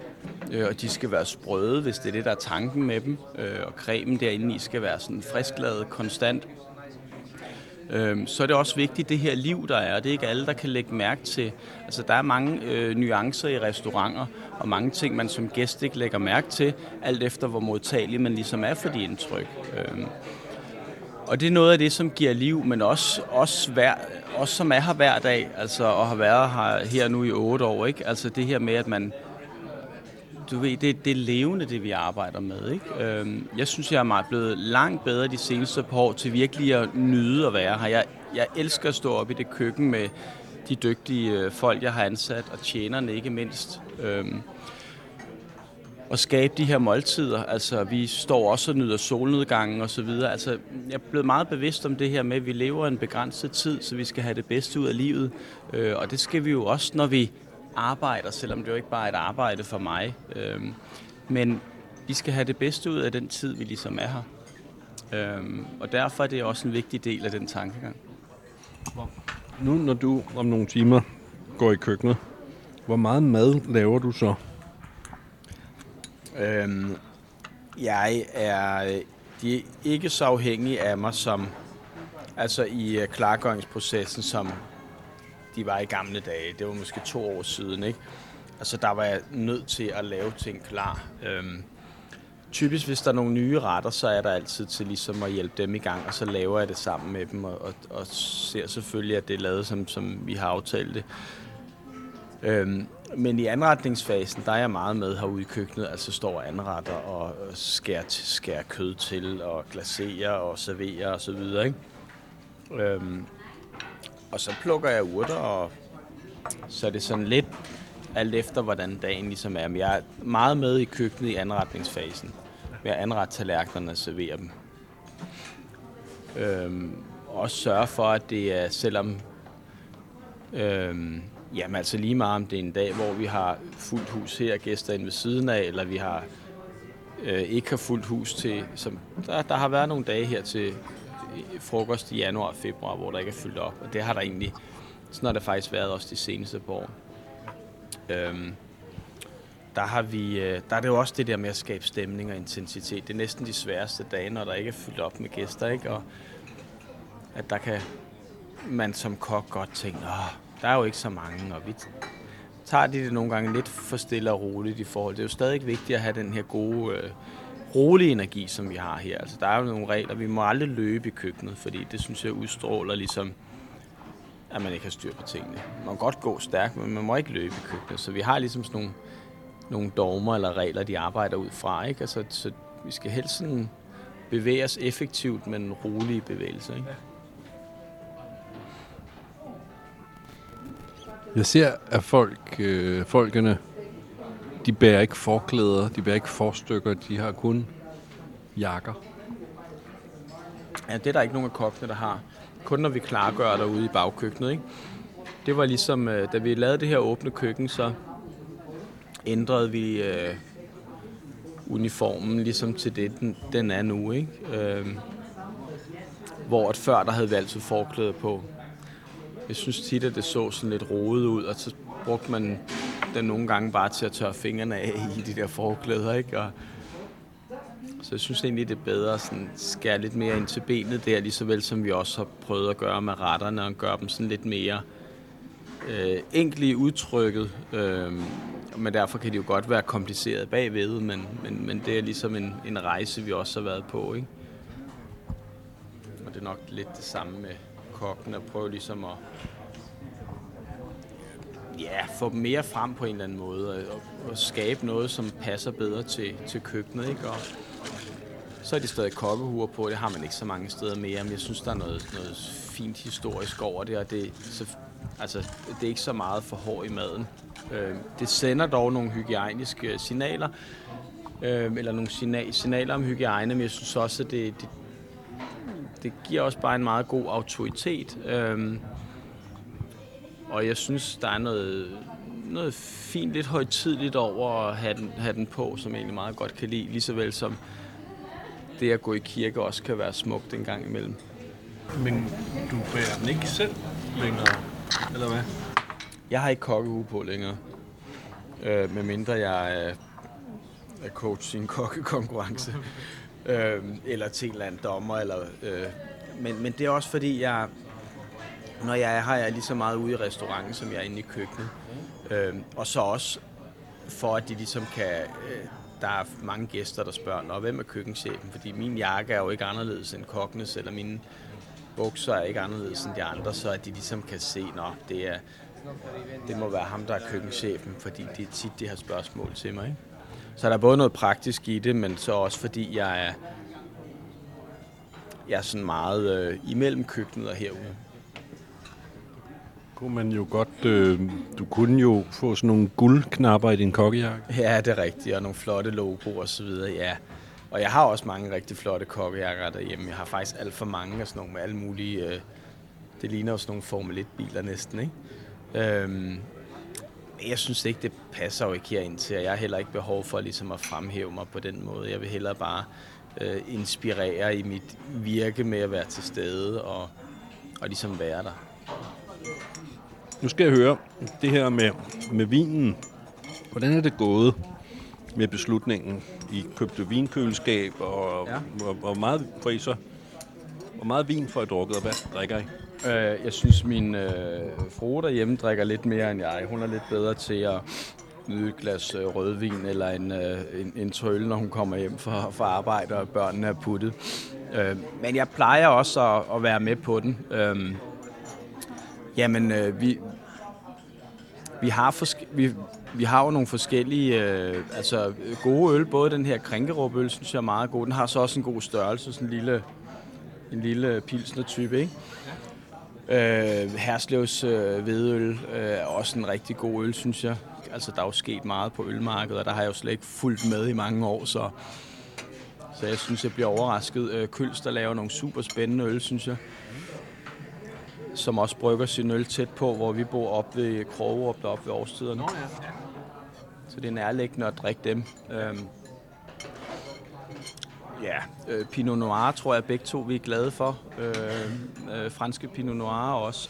[SPEAKER 2] øh, og de skal være sprøde, hvis det er det, der er tanken med dem, øh, og cremen derinde i skal være sådan friskladet konstant, øh, så er det også vigtigt, det her liv, der er. Det er ikke alle, der kan lægge mærke til. Altså, der er mange øh, nuancer i restauranter, og mange ting, man som gæst ikke lægger mærke til, alt efter hvor modtagelig man ligesom er for de indtryk. Øh, og det er noget af det, som giver liv, men også, også, hver, også som er her hver dag, altså, og har været her, her nu i otte år. Ikke? Altså det her med, at man, du ved, det, det er levende, det vi arbejder med. Ikke? Øhm, jeg synes, jeg er meget blevet langt bedre de seneste par år til virkelig at nyde at være her. Jeg, jeg elsker at stå op i det køkken med de dygtige øh, folk, jeg har ansat, og tjenerne ikke mindst. Øhm, og skabe de her måltider. Altså, vi står også og nyder solnedgangen og så videre. Altså, jeg er blevet meget bevidst om det her med, at vi lever en begrænset tid, så vi skal have det bedste ud af livet. Øh, og det skal vi jo også, når vi arbejder, selvom det jo ikke bare er et arbejde for mig. Øh, men vi skal have det bedste ud af den tid, vi ligesom er her. Øhm, og derfor er det også en vigtig del af den tankegang.
[SPEAKER 1] Nu, når du om nogle timer går i køkkenet, hvor meget mad laver du så?
[SPEAKER 2] Øhm, jeg er øh, de er ikke så afhængige af mig som altså i øh, klargøringsprocessen, som de var i gamle dage. Det var måske to år siden, ikke? Altså, der var jeg nødt til at lave ting klar. Øhm, typisk, hvis der er nogle nye retter, så er der altid til ligesom at hjælpe dem i gang, og så laver jeg det sammen med dem, og, og, og ser selvfølgelig, at det er lavet, som, som vi har aftalt det. Øhm, men i anretningsfasen, der er jeg meget med herude i køkkenet, altså står og anretter og øh, skærer, skærer kød til, og glaserer og serverer og så videre, ikke? Øhm, og så plukker jeg urter, og så er det sådan lidt alt efter, hvordan dagen ligesom er. Men jeg er meget med i køkkenet i anretningsfasen. Med at anrette tallerkenerne og servere dem. Øhm, og sørge for, at det er, selvom... Øhm, jamen altså lige meget om det er en dag, hvor vi har fuldt hus her, gæster ind ved siden af, eller vi har øh, ikke har fuldt hus til... Som, der, der har været nogle dage her til øh, frokost i januar og februar, hvor der ikke er fyldt op. Og det har der egentlig, sådan har det faktisk været også de seneste par år. Øhm, der, har vi, øh, der er det jo også det der med at skabe stemning og intensitet. Det er næsten de sværeste dage, når der ikke er fyldt op med gæster, ikke? Og at der kan man som kok godt tænke, Åh, der er jo ikke så mange, og vi tager de det nogle gange lidt for stille og roligt i forhold. Det er jo stadig vigtigt at have den her gode øh, rolige energi, som vi har her. Altså, der er jo nogle regler. Vi må aldrig løbe i køkkenet, fordi det synes jeg udstråler ligesom, at man ikke har styr på tingene. Man må godt gå stærkt, men man må ikke løbe i køkkenet. Så vi har ligesom sådan nogle, nogle dogmer eller regler, de arbejder ud fra. Ikke? Altså, så vi skal helst sådan bevæge os effektivt, men rolige bevægelser. Ikke?
[SPEAKER 1] Jeg ser, at folk, øh, folkene, de bærer ikke forklæder, de bærer ikke forstykker, de har kun jakker.
[SPEAKER 2] Ja, det er der ikke nogen af kokkene, der har. Kun når vi klargør derude i bagkøkkenet. Ikke? Det var ligesom, øh, da vi lavede det her åbne køkken, så ændrede vi øh, uniformen ligesom til det, den, den er nu. Ikke? Øh, hvor at før, der havde vi altid forklæde på. Jeg synes tit, at det så sådan lidt rodet ud, og så brugte man den nogle gange bare til at tørre fingrene af i de der forklæder, ikke? Og, så jeg synes egentlig, det er bedre at sådan skære lidt mere ind til benet der, lige så vel som vi også har prøvet at gøre med retterne, og gøre dem sådan lidt mere øh, enkle i udtrykket. Øh, men derfor kan de jo godt være kompliceret bagved, men, men, men det er ligesom en, en rejse, vi også har været på, ikke? Og det er nok lidt det samme med kokken, og prøve ligesom at ja, få dem mere frem på en eller anden måde, og, og skabe noget, som passer bedre til, til køkkenet, ikke? Og, så er de stadig kokkehuer på, det har man ikke så mange steder mere, men jeg synes, der er noget, noget fint historisk over det, og det, så, altså, det er ikke så meget for hård i maden. Øh, det sender dog nogle hygiejniske signaler, øh, eller nogle signaler om hygiejne, men jeg synes også, at det, det, det giver også bare en meget god autoritet. Øh, og jeg synes, der er noget, noget fint, lidt højtidligt over at have den, have den på, som jeg egentlig meget godt kan lide, lige så vel som det at gå i kirke også kan være smukt en gang imellem.
[SPEAKER 1] Men du bærer den ikke selv længere, eller hvad?
[SPEAKER 2] Jeg har ikke kokkehue på længere. Øh, medmindre jeg er, er coach i en kokkekonkurrence øh, eller til en eller anden dommer. Eller, øh, men, men det er også fordi, jeg, når jeg er her, jeg er lige så meget ude i restauranten, som jeg er inde i køkkenet. Øh, og så også for, at de ligesom kan... Øh, der er mange gæster, der spørger, Nå, hvem er køkkenchefen? Fordi min jakke er jo ikke anderledes end kokkenes, eller mine bukser er ikke anderledes end de andre, så at de ligesom kan se, nå, det, er, det må være ham, der er køkkenchefen, fordi det er tit, de har spørgsmål til mig. Ikke? Så der er både noget praktisk i det, men så også fordi jeg er, jeg er sådan meget øh, imellem køkkenet og herude
[SPEAKER 1] kunne man jo godt... Øh, du kunne jo få sådan nogle guldknapper i din kokkejakke.
[SPEAKER 2] Ja, det er rigtigt, og nogle flotte logoer og så videre, ja. Og jeg har også mange rigtig flotte kokkejakker derhjemme. Jeg har faktisk alt for mange af sådan nogle med alle mulige... Øh, det ligner sådan nogle Formel 1-biler næsten, ikke? Øhm, jeg synes ikke, det passer jo ikke herind til, og jeg har heller ikke behov for ligesom at fremhæve mig på den måde. Jeg vil hellere bare øh, inspirere i mit virke med at være til stede og, og ligesom være der.
[SPEAKER 1] Nu skal jeg høre det her med, med vinen. Hvordan er det gået med beslutningen? I købte vinkøleskab, og, ja. hvor, hvor, meget får I så? Hvor meget vin får I drukket, og hvad drikker I?
[SPEAKER 2] Øh, jeg synes, min øh, frue derhjemme drikker lidt mere end jeg. Hun er lidt bedre til at nyde et glas øh, rødvin eller en, øh, en, en trølle, når hun kommer hjem fra, fra arbejde, og børnene er puttet. Øh, men jeg plejer også at, at være med på den. Øh, jamen, øh, vi, vi har, forske- vi, vi har jo nogle forskellige øh, altså gode øl. Både den her krænkerupøl, synes jeg er meget god. Den har så også en god størrelse, sådan en lille, en lille pilsner type, ikke? Øh, Herslevs øh, hvedeøl øh, er også en rigtig god øl, synes jeg. Altså, der er jo sket meget på ølmarkedet, og der har jeg jo slet ikke fulgt med i mange år, så, så jeg synes, jeg bliver overrasket. Øh, Køls, der laver nogle super spændende øl, synes jeg som også brygger sin øl tæt på, hvor vi bor op ved Krogerup, op ved årstiderne. Nå, ja. Så det er nærliggende at drikke dem. Øhm, ja, øh, Pinot Noir tror jeg begge to vi er glade for. Øh, øh, franske Pinot Noir også.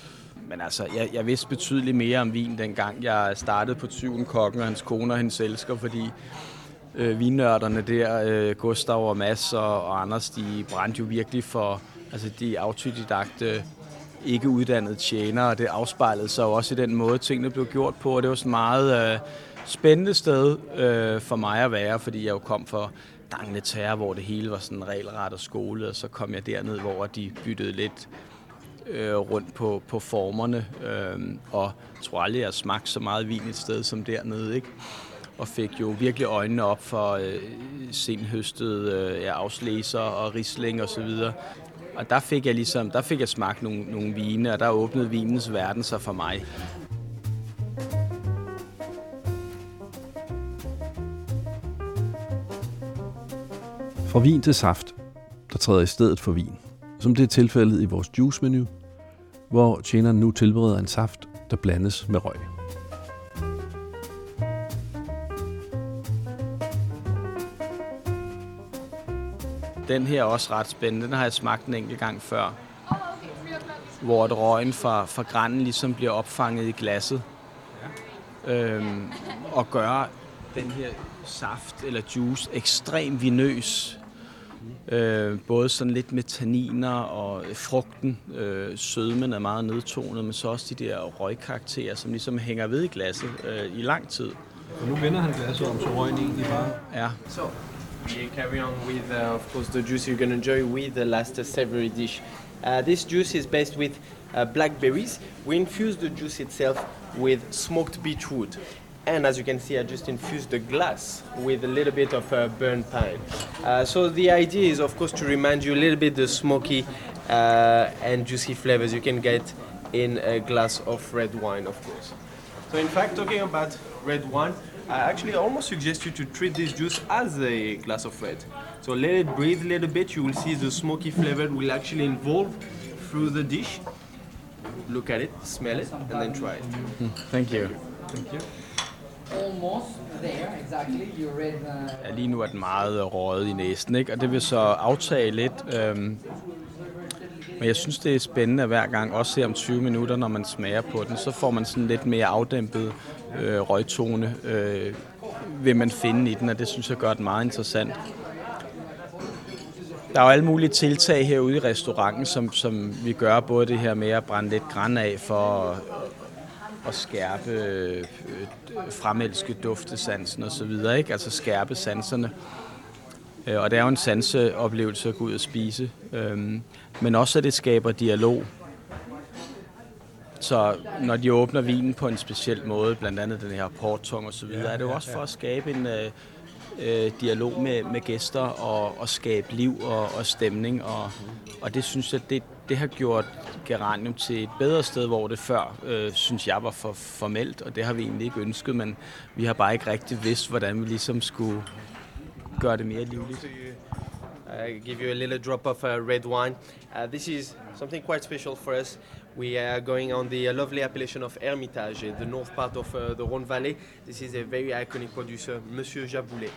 [SPEAKER 2] Men altså, jeg, jeg vidste betydeligt mere om vin, dengang jeg startede på tyven kokken og hans kone og hendes elsker, fordi øh, vinnørderne der, øh, Gustav og Mads og, og Anders, de brændte jo virkelig for altså de autodidakte ikke uddannede tjener, og det afspejlede sig jo også i den måde, tingene blev gjort på, og det var sådan meget øh, spændende sted øh, for mig at være, fordi jeg jo kom fra Terre, hvor det hele var sådan regelret og skole, og så kom jeg derned, hvor de byttede lidt øh, rundt på, på formerne, øh, og jeg tror aldrig, jeg har så meget vin et sted som dernede, ikke? Og fik jo virkelig øjnene op for øh, senhøstet øh, ja, afslæser og risling og så videre. Og der fik jeg ligesom, der fik jeg smagt nogle, nogle vine, og der åbnede vinens verden sig for mig.
[SPEAKER 1] Fra vin til saft, der træder i stedet for vin, som det er tilfældet i vores juice-menu, hvor tjeneren nu tilbereder en saft, der blandes med røg.
[SPEAKER 2] Den her er også ret spændende. Den har jeg smagt en enkelt gang før. Hvor at røgen fra, fra granen ligesom bliver opfanget i glasset. Øhm, og gør den her saft eller juice ekstremt vinøs. Øh, både sådan lidt med tanniner og frugten. Øh, sødmen er meget nedtonet, men så også de der røgkarakterer, som ligesom hænger ved i glasset øh, i lang tid.
[SPEAKER 1] Og nu vender han glasset om, så røgen egentlig bare...
[SPEAKER 2] Ja.
[SPEAKER 7] So we carry on with, uh, of course, the juice you're gonna enjoy with the last uh, savory dish. Uh, this juice is based with uh, blackberries. We infuse the juice itself with smoked beetroot. And as you can see, I just infused the glass with a little bit of uh, burnt pine. Uh, so the idea is, of course, to remind you a little bit the smoky uh, and juicy flavors you can get in a glass of red wine, of course. So in fact, talking about red wine, I actually almost suggest you to treat this juice as a glass of red. So let it breathe a little bit. You will see the smoky flavor will actually involve through the dish. Look at it, smell it, and then try it.
[SPEAKER 2] Thank you.
[SPEAKER 8] Thank. You read uh,
[SPEAKER 2] Ja, lige nu er den meget øh, røget i næsen, ikke? og det vil så aftage lidt. Øhm, men jeg synes, det er spændende hver gang, også her om 20 minutter, når man smager på den, så får man sådan lidt mere afdæmpet øh, røgtone, øh, vil man finde i den, og det synes jeg gør den meget interessant. Der er jo alle mulige tiltag herude i restauranten, som, som vi gør både det her med at brænde lidt græn af for at, skærpe, øh, fremelske duftesansen og så videre, ikke? Altså skærpe sanserne. Øh, Og det er jo en sanseoplevelse at gå ud og spise. Øhm, Men også at det skaber dialog. Så når de åbner vinen på en speciel måde, blandt andet den her porttung og så videre, er det jo også for at skabe en øh, øh, dialog med, med gæster og, og skabe liv og, og stemning. Og, og det synes jeg, det, det har gjort Geranium til et bedre sted, hvor det før, øh, synes jeg, var for formelt, og det har vi egentlig ikke ønsket, men vi har bare ikke rigtig vidst, hvordan vi ligesom skulle gøre det mere livligt.
[SPEAKER 7] Uh, I give you a little drop of uh, red wine. Uh, this is something quite special for us. We are going on the uh, lovely appellation of Hermitage, in the north part of uh, the Rhône Valley. This is a very iconic producer, Monsieur Jaboulet.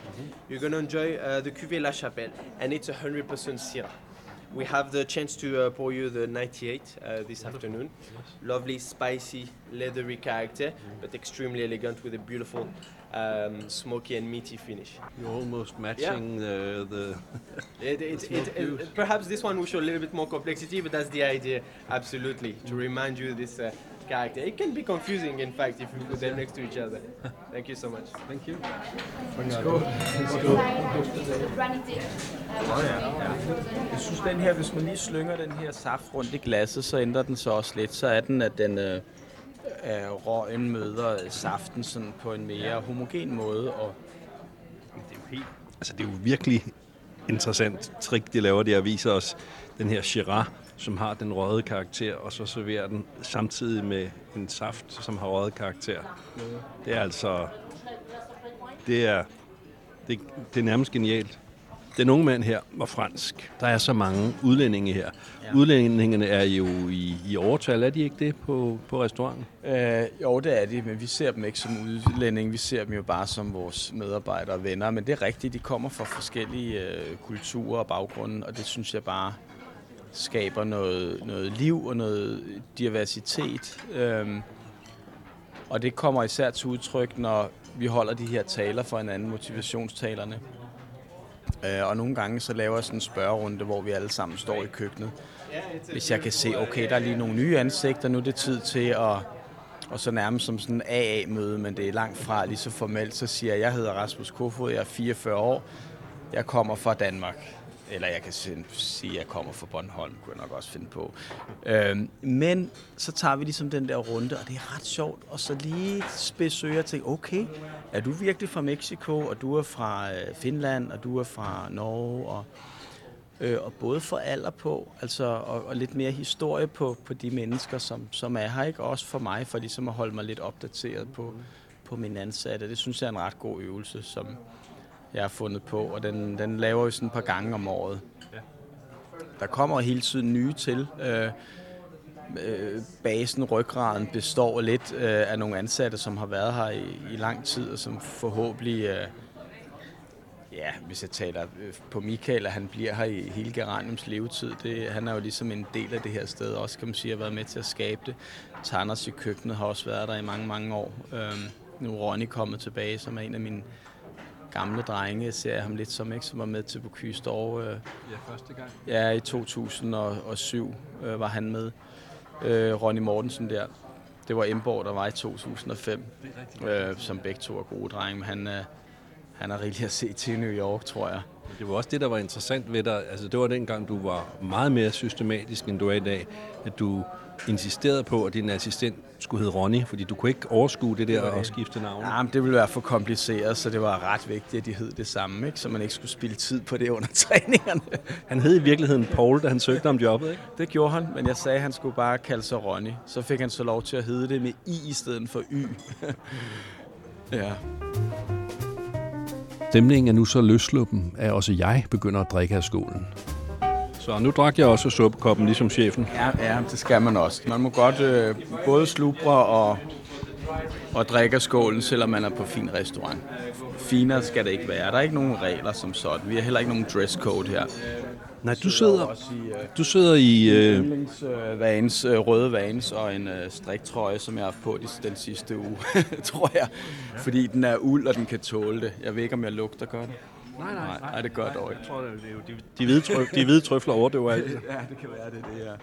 [SPEAKER 7] You're going to enjoy uh, the cuvée La Chapelle, and it's 100% Syrah. We have the chance to uh, pour you the 98 uh, this afternoon. Lovely, spicy, leathery character, but extremely elegant with a beautiful um, smoky and meaty finish.
[SPEAKER 1] You're almost matching the, the
[SPEAKER 7] It, it, it, it, perhaps this one will show a little bit more complexity, but that's the idea, absolutely, to remind you this uh, character. It can be confusing, in fact, if you put them next to each other. Thank you so much.
[SPEAKER 1] Thank you.
[SPEAKER 2] Jeg synes, den her, hvis man lige slynger den her saft rundt i glasset, så ændrer den sig også lidt. Så er den, at den øh, øh, røgen møder saften sådan på en mere homogen måde. Og
[SPEAKER 9] Det er jo helt, altså det er jo virkelig interessant trick, de laver der, viser os den her Shiraz, som har den røde karakter, og så serverer den samtidig med en saft, som har røde karakter. Det er altså, det er, det, det er nærmest genialt. Den unge mand her var fransk. Der er så mange udlændinge her. Ja. Udlændingene er jo i, i overtal, er de ikke det på, på restauranten?
[SPEAKER 2] Øh, jo, det er de, men vi ser dem ikke som udlændinge. Vi ser dem jo bare som vores medarbejdere og venner. Men det er rigtigt, de kommer fra forskellige øh, kulturer og baggrunde, og det synes jeg bare skaber noget, noget liv og noget diversitet. Øhm, og det kommer især til udtryk, når vi holder de her taler for hinanden, motivationstalerne. Øh, og nogle gange så laver jeg sådan en spørgerunde, hvor vi alle sammen står i køkkenet. Hvis jeg kan se, okay, der er lige nogle nye ansigter, nu er det tid til at og så nærmest som sådan en AA-møde, men det er langt fra lige så formelt, så siger jeg, jeg hedder Rasmus Kofod, jeg er 44 år, jeg kommer fra Danmark. Eller jeg kan sige, at jeg kommer fra Bornholm, kunne jeg nok også finde på. Øhm, men så tager vi ligesom den der runde, og det er ret sjovt. Og så lige besøger til, tænker, okay, er du virkelig fra Mexico, og du er fra øh, Finland, og du er fra Norge, og, øh, og både for alder på, altså, og, og lidt mere historie på, på de mennesker, som, som er her, ikke? Også for mig, for ligesom at holde mig lidt opdateret på, på min ansatte. Det synes jeg er en ret god øvelse, som, jeg har fundet på, og den, den laver vi sådan et par gange om året. Der kommer hele tiden nye til. Øh, øh, basen, ryggraden, består lidt øh, af nogle ansatte, som har været her i, i lang tid, og som forhåbentlig, øh, ja, hvis jeg taler øh, på Michael, at han bliver her i hele Geraniums levetid. Det, han er jo ligesom en del af det her sted, også kan man sige, har været med til at skabe det. Tanders i køkkenet har også været der i mange, mange år. Øh, nu er Ronny kommet tilbage, som er en af mine gamle drenge, ser jeg ham lidt som, ikke, som var med til Bocuse d'Or. Øh,
[SPEAKER 10] ja, første gang.
[SPEAKER 2] Ja, i 2007 øh, var han med. Øh, Ronny Mortensen der. Det var Emborg, der var i 2005, øh, som begge to er gode drenge. Men han, øh, han er rigtig at se til New York, tror jeg.
[SPEAKER 1] Det var også det, der var interessant ved dig. Altså, det var dengang, du var meget mere systematisk, end du er i dag. At du insisterede på, at din assistent skulle hedde Ronny, fordi du kunne ikke overskue det der og skifte navn.
[SPEAKER 2] Ja, men det ville være for kompliceret, så det var ret vigtigt, at de hed det samme, ikke? så man ikke skulle spille tid på det under træningerne.
[SPEAKER 1] Han hed i virkeligheden Paul, da han søgte om jobbet, ikke?
[SPEAKER 2] Det gjorde han, men jeg sagde, at han skulle bare kalde sig Ronny. Så fik han så lov til at hedde det med I i stedet for Y. ja.
[SPEAKER 11] Stemningen er nu så løsluppen, at også jeg begynder at drikke af skålen.
[SPEAKER 1] Så nu drak jeg også suppekoppen, ligesom chefen.
[SPEAKER 2] Ja, ja det skal man også. Man må godt øh, både slubre og, og drikke af skålen, selvom man er på fin restaurant. Finere skal det ikke være. Der er ikke nogen regler som sådan. Vi har heller ikke nogen dresscode her.
[SPEAKER 1] Nej, du sidder, du sidder i...
[SPEAKER 2] Øh... Øh, vans, øh, røde vans og en øh, striktrøje, som jeg har på den sidste uge, tror jeg. Fordi den er uld, og den kan tåle det. Jeg ved ikke, om jeg lugter godt.
[SPEAKER 10] Nej, nej, nej.
[SPEAKER 2] Nej, det gør dog ikke.
[SPEAKER 1] Jeg tror, det er jo de, de, hvide, trøf, de hvide trøfler overdøver alt.
[SPEAKER 2] Ja, det kan være det, det er.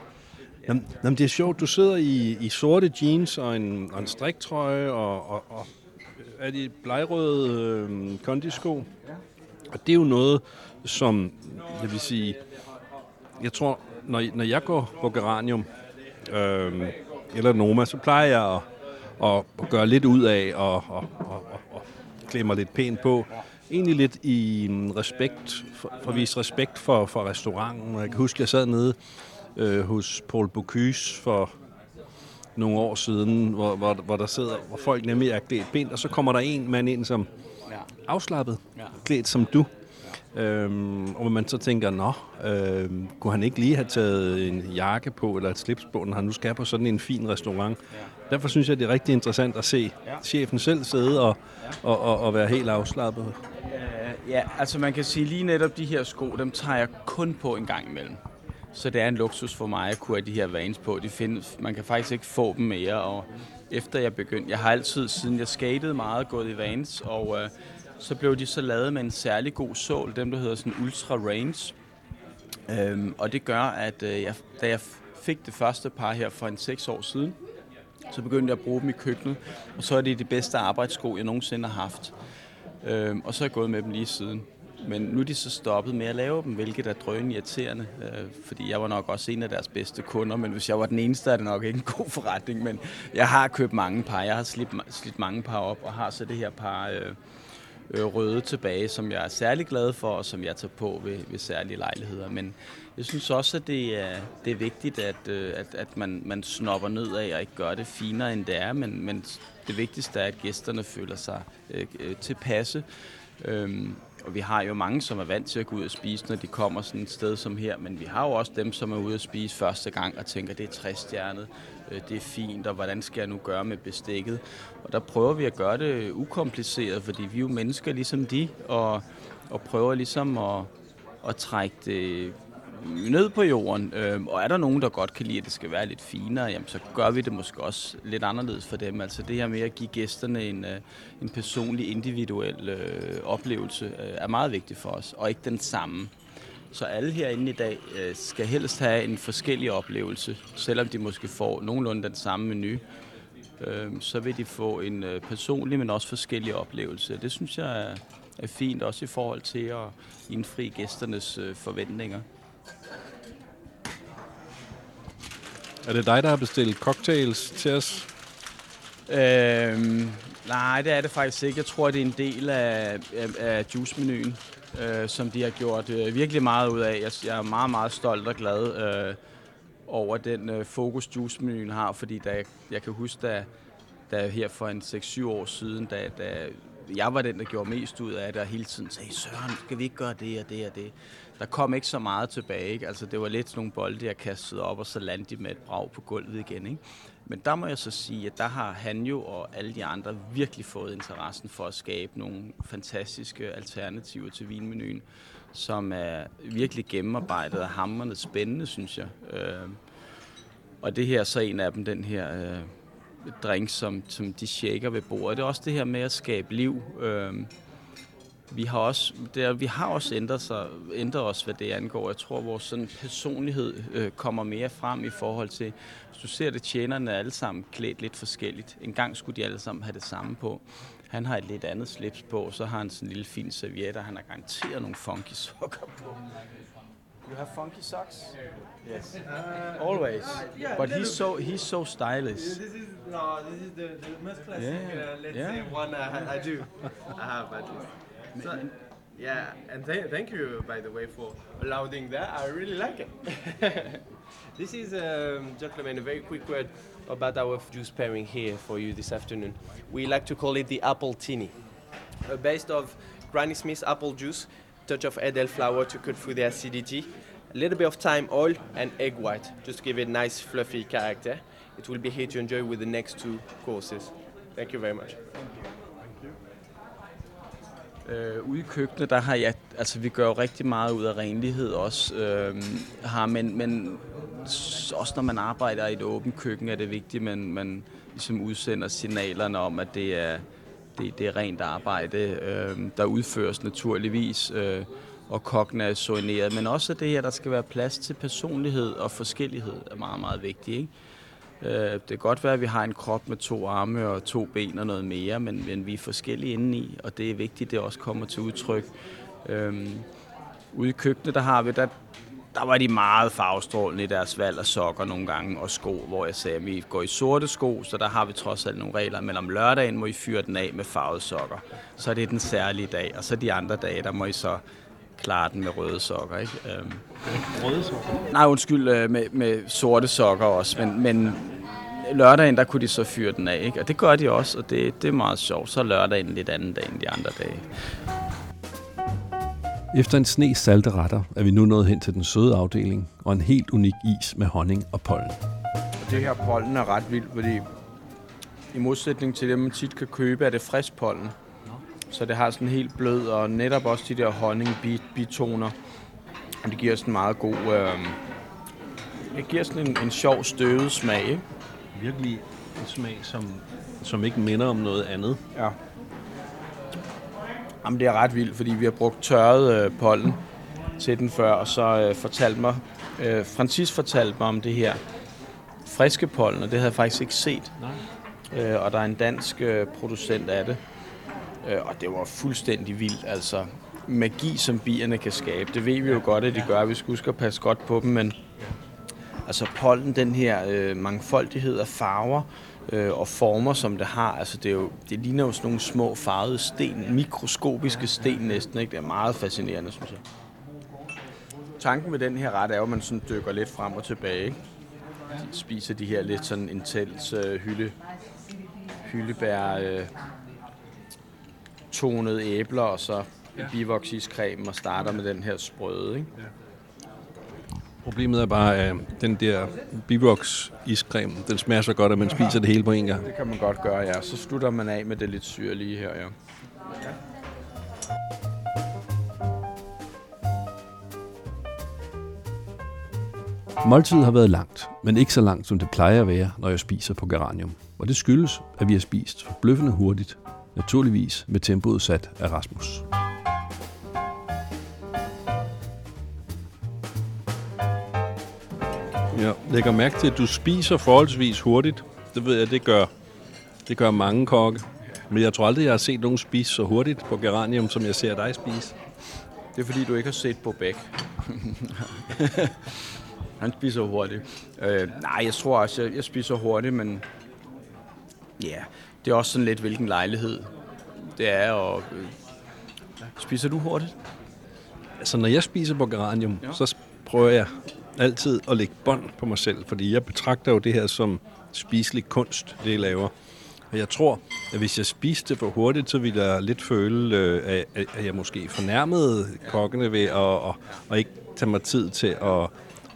[SPEAKER 1] Jamen, jamen, det er sjovt, du sidder i, i sorte jeans og en, og en striktrøje og, og, og er de blegrøde øh, kondisko. Og det er jo noget, som, jeg vil sige, jeg tror, når, når jeg går på Geranium, øh, eller Noma, så plejer jeg at, at, at gøre lidt ud af og, og, og, og, og klæde mig lidt pænt på egentlig lidt i respekt, for, for at vise respekt for, for restauranten. Jeg kan huske, jeg sad nede øh, hos Paul Bocuse for nogle år siden, hvor, hvor, hvor der sidder, hvor folk nemlig er klædt pænt, og så kommer der en mand ind, som afslappet, klædt som du. Øhm, og man så tænker, nå, øhm, kunne han ikke lige have taget en jakke på, eller et slips på, når han nu skal på sådan en fin restaurant. Ja. Derfor synes jeg, det er rigtig interessant at se ja. chefen selv sidde og, og, og, og være helt afslappet.
[SPEAKER 2] Ja, altså man kan sige lige netop de her sko, dem tager jeg kun på en gang imellem. Så det er en luksus for mig at kunne have de her vans på. De findes, man kan faktisk ikke få dem mere, og efter jeg begyndte, jeg har altid, siden jeg skatede meget, gået i vans, og øh, så blev de så lavet med en særlig god sål, dem der hedder sådan Ultra Range. Øhm, og det gør, at øh, jeg, da jeg fik det første par her for en seks år siden, så begyndte jeg at bruge dem i køkkenet, og så er det de bedste arbejdssko, jeg nogensinde har haft. Øhm, og så er jeg gået med dem lige siden. Men nu er de så stoppet med at lave dem, hvilket er drøn irriterende, øh, fordi jeg var nok også en af deres bedste kunder, men hvis jeg var den eneste, er det nok ikke en god forretning, men jeg har købt mange par, jeg har slidt, slidt mange par op, og har så det her par øh, øh, røde tilbage, som jeg er særlig glad for, og som jeg tager på ved, ved særlige lejligheder, men jeg synes også, at det er, det er vigtigt, at, øh, at, at man, man snopper ned af og ikke gør det finere, end det er, men, men det vigtigste er, at gæsterne føler sig øh, øh, tilpasse. Øhm, og vi har jo mange, som er vant til at gå ud og spise, når de kommer sådan et sted som her, men vi har jo også dem, som er ude at spise første gang og tænker, det er træstjernet, øh, det er fint, og hvordan skal jeg nu gøre med bestikket? Og der prøver vi at gøre det ukompliceret, fordi vi er jo mennesker ligesom de, og, og prøver ligesom at, at trække det ned på jorden. Øh, og er der nogen, der godt kan lide, at det skal være lidt finere, jamen, så gør vi det måske også lidt anderledes for dem. Altså det her med at give gæsterne en, øh, en personlig, individuel øh, oplevelse øh, er meget vigtigt for os, og ikke den samme. Så alle herinde i dag øh, skal helst have en forskellig oplevelse, selvom de måske får nogenlunde den samme menu. Øh, så vil de få en øh, personlig, men også forskellig oplevelse. Det synes jeg er, er fint, også i forhold til at indfri gæsternes øh, forventninger.
[SPEAKER 9] Er det dig, der har bestilt cocktails til os?
[SPEAKER 2] Øhm, nej, det er det faktisk ikke. Jeg tror, det er en del af, af, af juice-menuen, øh, som de har gjort øh, virkelig meget ud af. Jeg, jeg er meget, meget stolt og glad øh, over den øh, fokus, juice-menuen har, fordi da jeg, jeg kan huske, da, da her for en 6-7 år siden, da, da jeg var den, der gjorde mest ud af det, og hele tiden sagde, Søren, skal vi ikke gøre det og det og det? Der kom ikke så meget tilbage. Ikke? Altså, det var lidt sådan nogle bolde, jeg kastede op, og så landede de med et brag på gulvet igen. Ikke? Men der må jeg så sige, at der har han jo og alle de andre virkelig fået interessen for at skabe nogle fantastiske alternativer til vinmenuen, som er virkelig gennemarbejdet og hammerende spændende, synes jeg. Øh, og det her er så en af dem, den her øh, drinks, som, som de shaker ved bordet. Det er også det her med at skabe liv. Øh, vi har også, der, vi har også ændret, sig, ændret os, hvad det angår. Jeg tror, at vores sådan, personlighed øh, kommer mere frem i forhold til, hvis du ser det, tjenerne er alle sammen klædt lidt forskelligt. En gang skulle de alle sammen have det samme på. Han har et lidt andet slips på, så har han sådan en lille fin serviet, og han har garanteret nogle funky sokker på. You have funky socks? Yes. Uh, Always.
[SPEAKER 7] yeah,
[SPEAKER 2] But he's so he's so stylish.
[SPEAKER 7] This is no, this is the, the most classic.
[SPEAKER 2] Yeah,
[SPEAKER 7] Uh, let's
[SPEAKER 2] yeah.
[SPEAKER 7] say one I, I do. I have at least. So, yeah, and th- thank you by the way for allowing that. I really like it. this is, um, gentlemen, a very quick word about our juice pairing here for you this afternoon. We like to call it the apple tini, uh, based of Granny Smith apple juice, touch of Edel flour to cut through the acidity, a little bit of thyme oil and egg white, just to give it nice fluffy character. It will be here to enjoy with the next two courses. Thank you very much.
[SPEAKER 2] Øh, ude i køkkenet, der har jeg, altså vi gør jo rigtig meget ud af renlighed også, øh, har, men, men også når man arbejder i et åbent køkken, er det vigtigt, at man, man ligesom udsender signalerne om, at det er, det, det er rent arbejde, øh, der udføres naturligvis, øh, og kokkene er soigneret, men også det her, der skal være plads til personlighed og forskellighed, er meget, meget vigtigt, ikke? Øh, Det kan godt være, at vi har en krop med to arme og to ben og noget mere, men, men vi er forskellige indeni, og det er vigtigt, at det også kommer til udtryk. Øh, ude i køkkenet, der har vi, der, der var de meget farvestrålende i deres valg af sokker nogle gange, og sko, hvor jeg sagde, at vi går i sorte sko, så der har vi trods alt nogle regler, men om lørdagen må I fyre den af med farvede sokker. Så er det den særlige dag, og så de andre dage, der må I så klare den med røde sokker. Ikke? Øhm,
[SPEAKER 9] Røde sokker?
[SPEAKER 2] Nej, undskyld, øh, med, med sorte sokker også, men, men lørdagen, der kunne de så fyre den af, ikke? og det gør de også, og det, det er meget sjovt. Så er lørdagen lidt anden dag end de andre dage.
[SPEAKER 1] Efter en sne salte retter er vi nu nået hen til den søde afdeling og en helt unik is med honning og pollen.
[SPEAKER 2] Det her pollen er ret vildt, fordi i modsætning til det, man tit kan købe, er det frisk pollen. Så det har sådan helt blød, og netop også de der honning-bitoner. Og det giver sådan en meget god... Øh, det giver sådan en, en sjov støvet smag, ikke?
[SPEAKER 9] Virkelig en smag, som, som ikke minder om noget andet.
[SPEAKER 2] Ja. Jamen, det er ret vildt, fordi vi har brugt tørret øh, pollen til den før, og så øh, fortalte mig, øh, Francis fortalte mig om det her friske pollen, og det havde jeg faktisk ikke set.
[SPEAKER 9] Nej.
[SPEAKER 2] Øh, og der er en dansk øh, producent af det, øh, og det var fuldstændig vildt, altså magi, som bierne kan skabe. Det ved vi jo godt, at de gør, vi skal huske at passe godt på dem, men altså pollen, den her øh, mangfoldighed af farver øh, og former, som det har, altså det, er jo, det ligner jo sådan nogle små farvede sten, mikroskopiske sten næsten, ikke? Det er meget fascinerende, synes jeg. Tanken med den her ret er jo, at man sådan dykker lidt frem og tilbage, ikke? De spiser de her lidt sådan intens øh, hylde, hyldebær, øh, tonede æbler, og så ja. bivoksiskremen og starter med den her sprøde, ikke?
[SPEAKER 9] Problemet er bare, at den der Bivox iscreme, den smager så godt, at man spiser det hele på en gang.
[SPEAKER 2] Det kan man godt gøre, ja. Så slutter man af med det lidt syrlige her, ja.
[SPEAKER 1] Måltidet har været langt, men ikke så langt, som det plejer at være, når jeg spiser på Geranium. Og det skyldes, at vi har spist forbløffende hurtigt, naturligvis med tempoet sat af Rasmus.
[SPEAKER 9] Jeg lægger mærke til, at du spiser forholdsvis hurtigt. Det ved jeg, det gør, det gør mange kokke. Men jeg tror aldrig, jeg har set nogen spise så hurtigt på geranium, som jeg ser dig spise.
[SPEAKER 2] Det er fordi, du ikke har set Bobek. Han spiser hurtigt. Øh, nej, jeg tror også, jeg, jeg spiser hurtigt, men ja, yeah, det er også sådan lidt, hvilken lejlighed det er. Og, øh, spiser du hurtigt?
[SPEAKER 9] Altså, når jeg spiser på geranium, ja. så prøver jeg altid at lægge bånd på mig selv, fordi jeg betragter jo det her som spiselig kunst, det jeg laver. Og jeg tror, at hvis jeg spiste det for hurtigt, så ville jeg lidt føle, øh, at jeg måske fornærmede kokkene ved at, at, at ikke tage mig tid til at,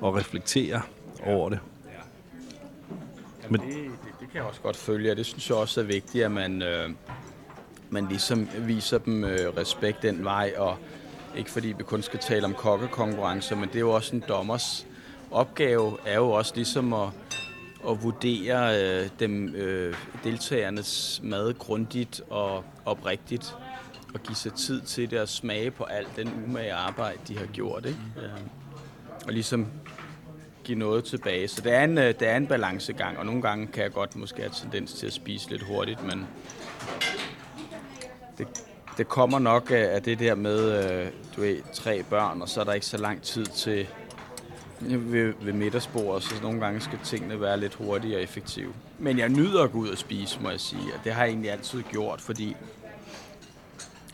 [SPEAKER 9] at reflektere over det.
[SPEAKER 2] Men det, det, det kan jeg også godt følge, og det synes jeg også er vigtigt, at man, øh, man ligesom viser dem øh, respekt den vej, og ikke fordi vi kun skal tale om kokkekonkurrencer, men det er jo også en dommers opgave, er jo også ligesom at, at vurdere øh, dem, øh, deltagernes mad grundigt og oprigtigt, og give sig tid til det at smage på alt den umage arbejde, de har gjort. Ikke? Ja. Og ligesom give noget tilbage. Så det er, en, øh, det er en balancegang, og nogle gange kan jeg godt måske have tendens til at spise lidt hurtigt, men det, det kommer nok af det der med, øh, du ved, tre børn, og så er der ikke så lang tid til ved, ved middagsbordet, så nogle gange skal tingene være lidt hurtige og effektive. Men jeg nyder at gå ud og spise, må jeg sige, og det har jeg egentlig altid gjort, fordi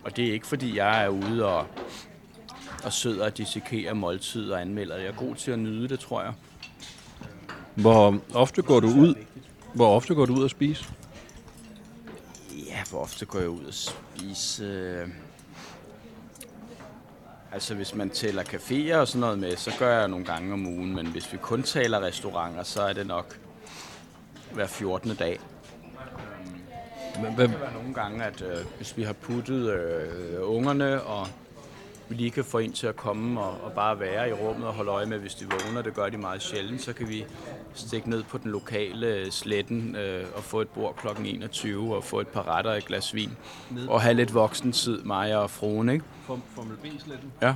[SPEAKER 2] og det er ikke fordi jeg er ude og, og sidder og dissekerer måltid og anmelder Jeg er god til at nyde det, tror jeg.
[SPEAKER 9] Hvor ofte går du ud? Hvor ofte går du ud og spise?
[SPEAKER 2] Ja, hvor ofte går jeg ud og spise? Altså hvis man tæller caféer og sådan noget med, så gør jeg nogle gange om ugen, men hvis vi kun taler restauranter, så er det nok hver 14. dag. Men, det kan være nogle gange, at øh, hvis vi har puttet øh, ungerne, og vi lige kan få en til at komme og, og bare være i rummet og holde øje med, hvis de vågner, det gør de meget sjældent, så kan vi stikke ned på den lokale sletten øh, og få et bord kl. 21 og få et par retter og et glas vin. Ned. Og have lidt voksentid, mig og fruen, ikke?
[SPEAKER 9] Formel B-sletten?
[SPEAKER 2] Ja.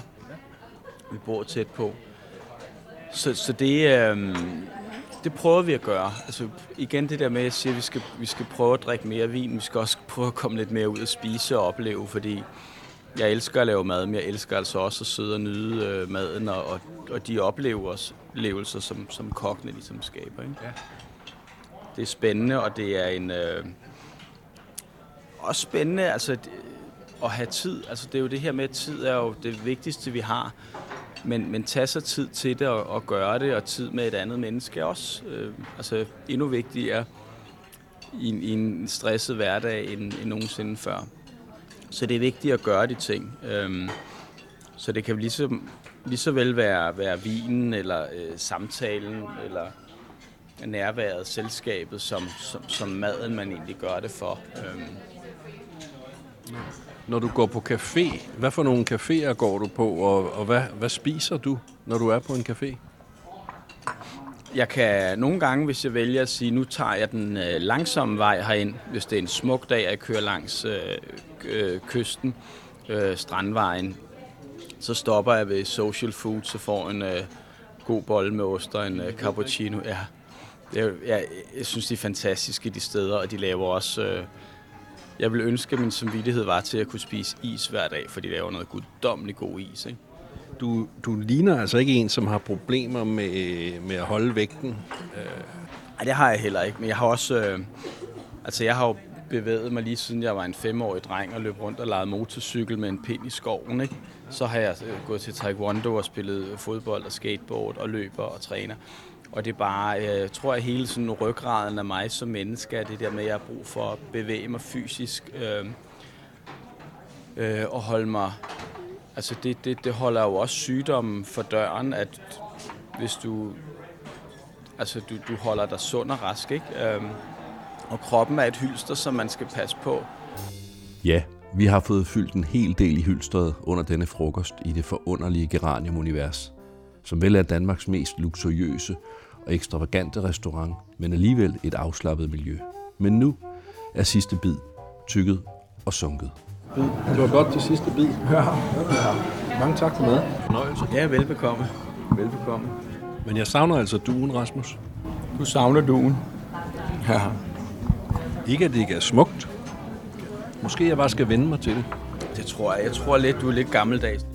[SPEAKER 2] Vi bor tæt på. Så, så det, øh, det prøver vi at gøre. Altså igen det der med, at jeg siger, at vi skal, vi skal prøve at drikke mere vin. Vi skal også prøve at komme lidt mere ud og spise og opleve, fordi jeg elsker at lave mad, men jeg elsker altså også at sidde og nyde øh, maden og, og, og de oplevelser, som, som kokkene ligesom skaber. Ikke? Ja. Det er spændende, og det er en... Øh, også spændende altså, at have tid. Altså, det er jo det her med, at tid er jo det vigtigste, vi har. Men, men tage sig tid til det og, og gøre det, og tid med et andet menneske er også øh, altså, endnu vigtigere i, i en stresset hverdag end, end nogensinde før. Så det er vigtigt at gøre de ting. Øhm, så det kan lige så, lige så vel være, være vinen, eller øh, samtalen, eller nærværet, selskabet, som, som, som maden, man egentlig gør det for. Øhm.
[SPEAKER 9] Når du går på café, hvad for nogle caféer går du på, og, og hvad, hvad spiser du, når du er på en café?
[SPEAKER 2] Jeg kan nogle gange, hvis jeg vælger at sige, nu tager jeg den øh, langsomme vej herind, hvis det er en smuk dag, jeg kører langs øh, øh, kysten, øh, strandvejen, så stopper jeg ved Social Food, så får en øh, god bolle med ost og en øh, cappuccino. Ja, jeg, jeg, jeg synes, de er fantastiske, de steder, og de laver også... Øh, jeg vil ønske, at min samvittighed var til at kunne spise is hver dag, for de laver noget guddommeligt god is. Ikke?
[SPEAKER 9] Du, du ligner altså ikke en, som har problemer med, med at holde vægten. Øh.
[SPEAKER 2] Nej, det har jeg heller ikke, men jeg har også... Øh, altså, jeg har jo bevæget mig lige siden jeg var en femårig dreng og løb rundt og legede motorcykel med en pind i skoven. Ikke? Så har jeg øh, gået til taekwondo og spillet fodbold og skateboard og løber og træner. Og det er bare, øh, jeg tror, at hele sådan ryggraden af mig som menneske er det der med, at jeg har brug for at bevæge mig fysisk øh, øh, og holde mig... Altså det, det, det holder jo også sygdommen for døren, at hvis du, altså du, du holder dig sund og rask, ikke? Øhm, og kroppen er et hylster, som man skal passe på.
[SPEAKER 1] Ja, vi har fået fyldt en hel del i hylstret under denne frokost i det forunderlige Geranium-univers, som vel er Danmarks mest luksuriøse og ekstravagante restaurant, men alligevel et afslappet miljø. Men nu er sidste bid tykket og sunket.
[SPEAKER 9] Det var godt til sidste bid. Ja. ja. Mange tak for mad.
[SPEAKER 2] Fornøjelse. Ja, velbekomme. Velbekomme.
[SPEAKER 9] Men jeg savner altså duen, Rasmus.
[SPEAKER 2] Du savner duen? Ja.
[SPEAKER 9] Ikke at det ikke er smukt.
[SPEAKER 1] Måske jeg bare skal vende mig til det.
[SPEAKER 2] Det tror jeg. Jeg tror lidt, du er lidt gammeldags.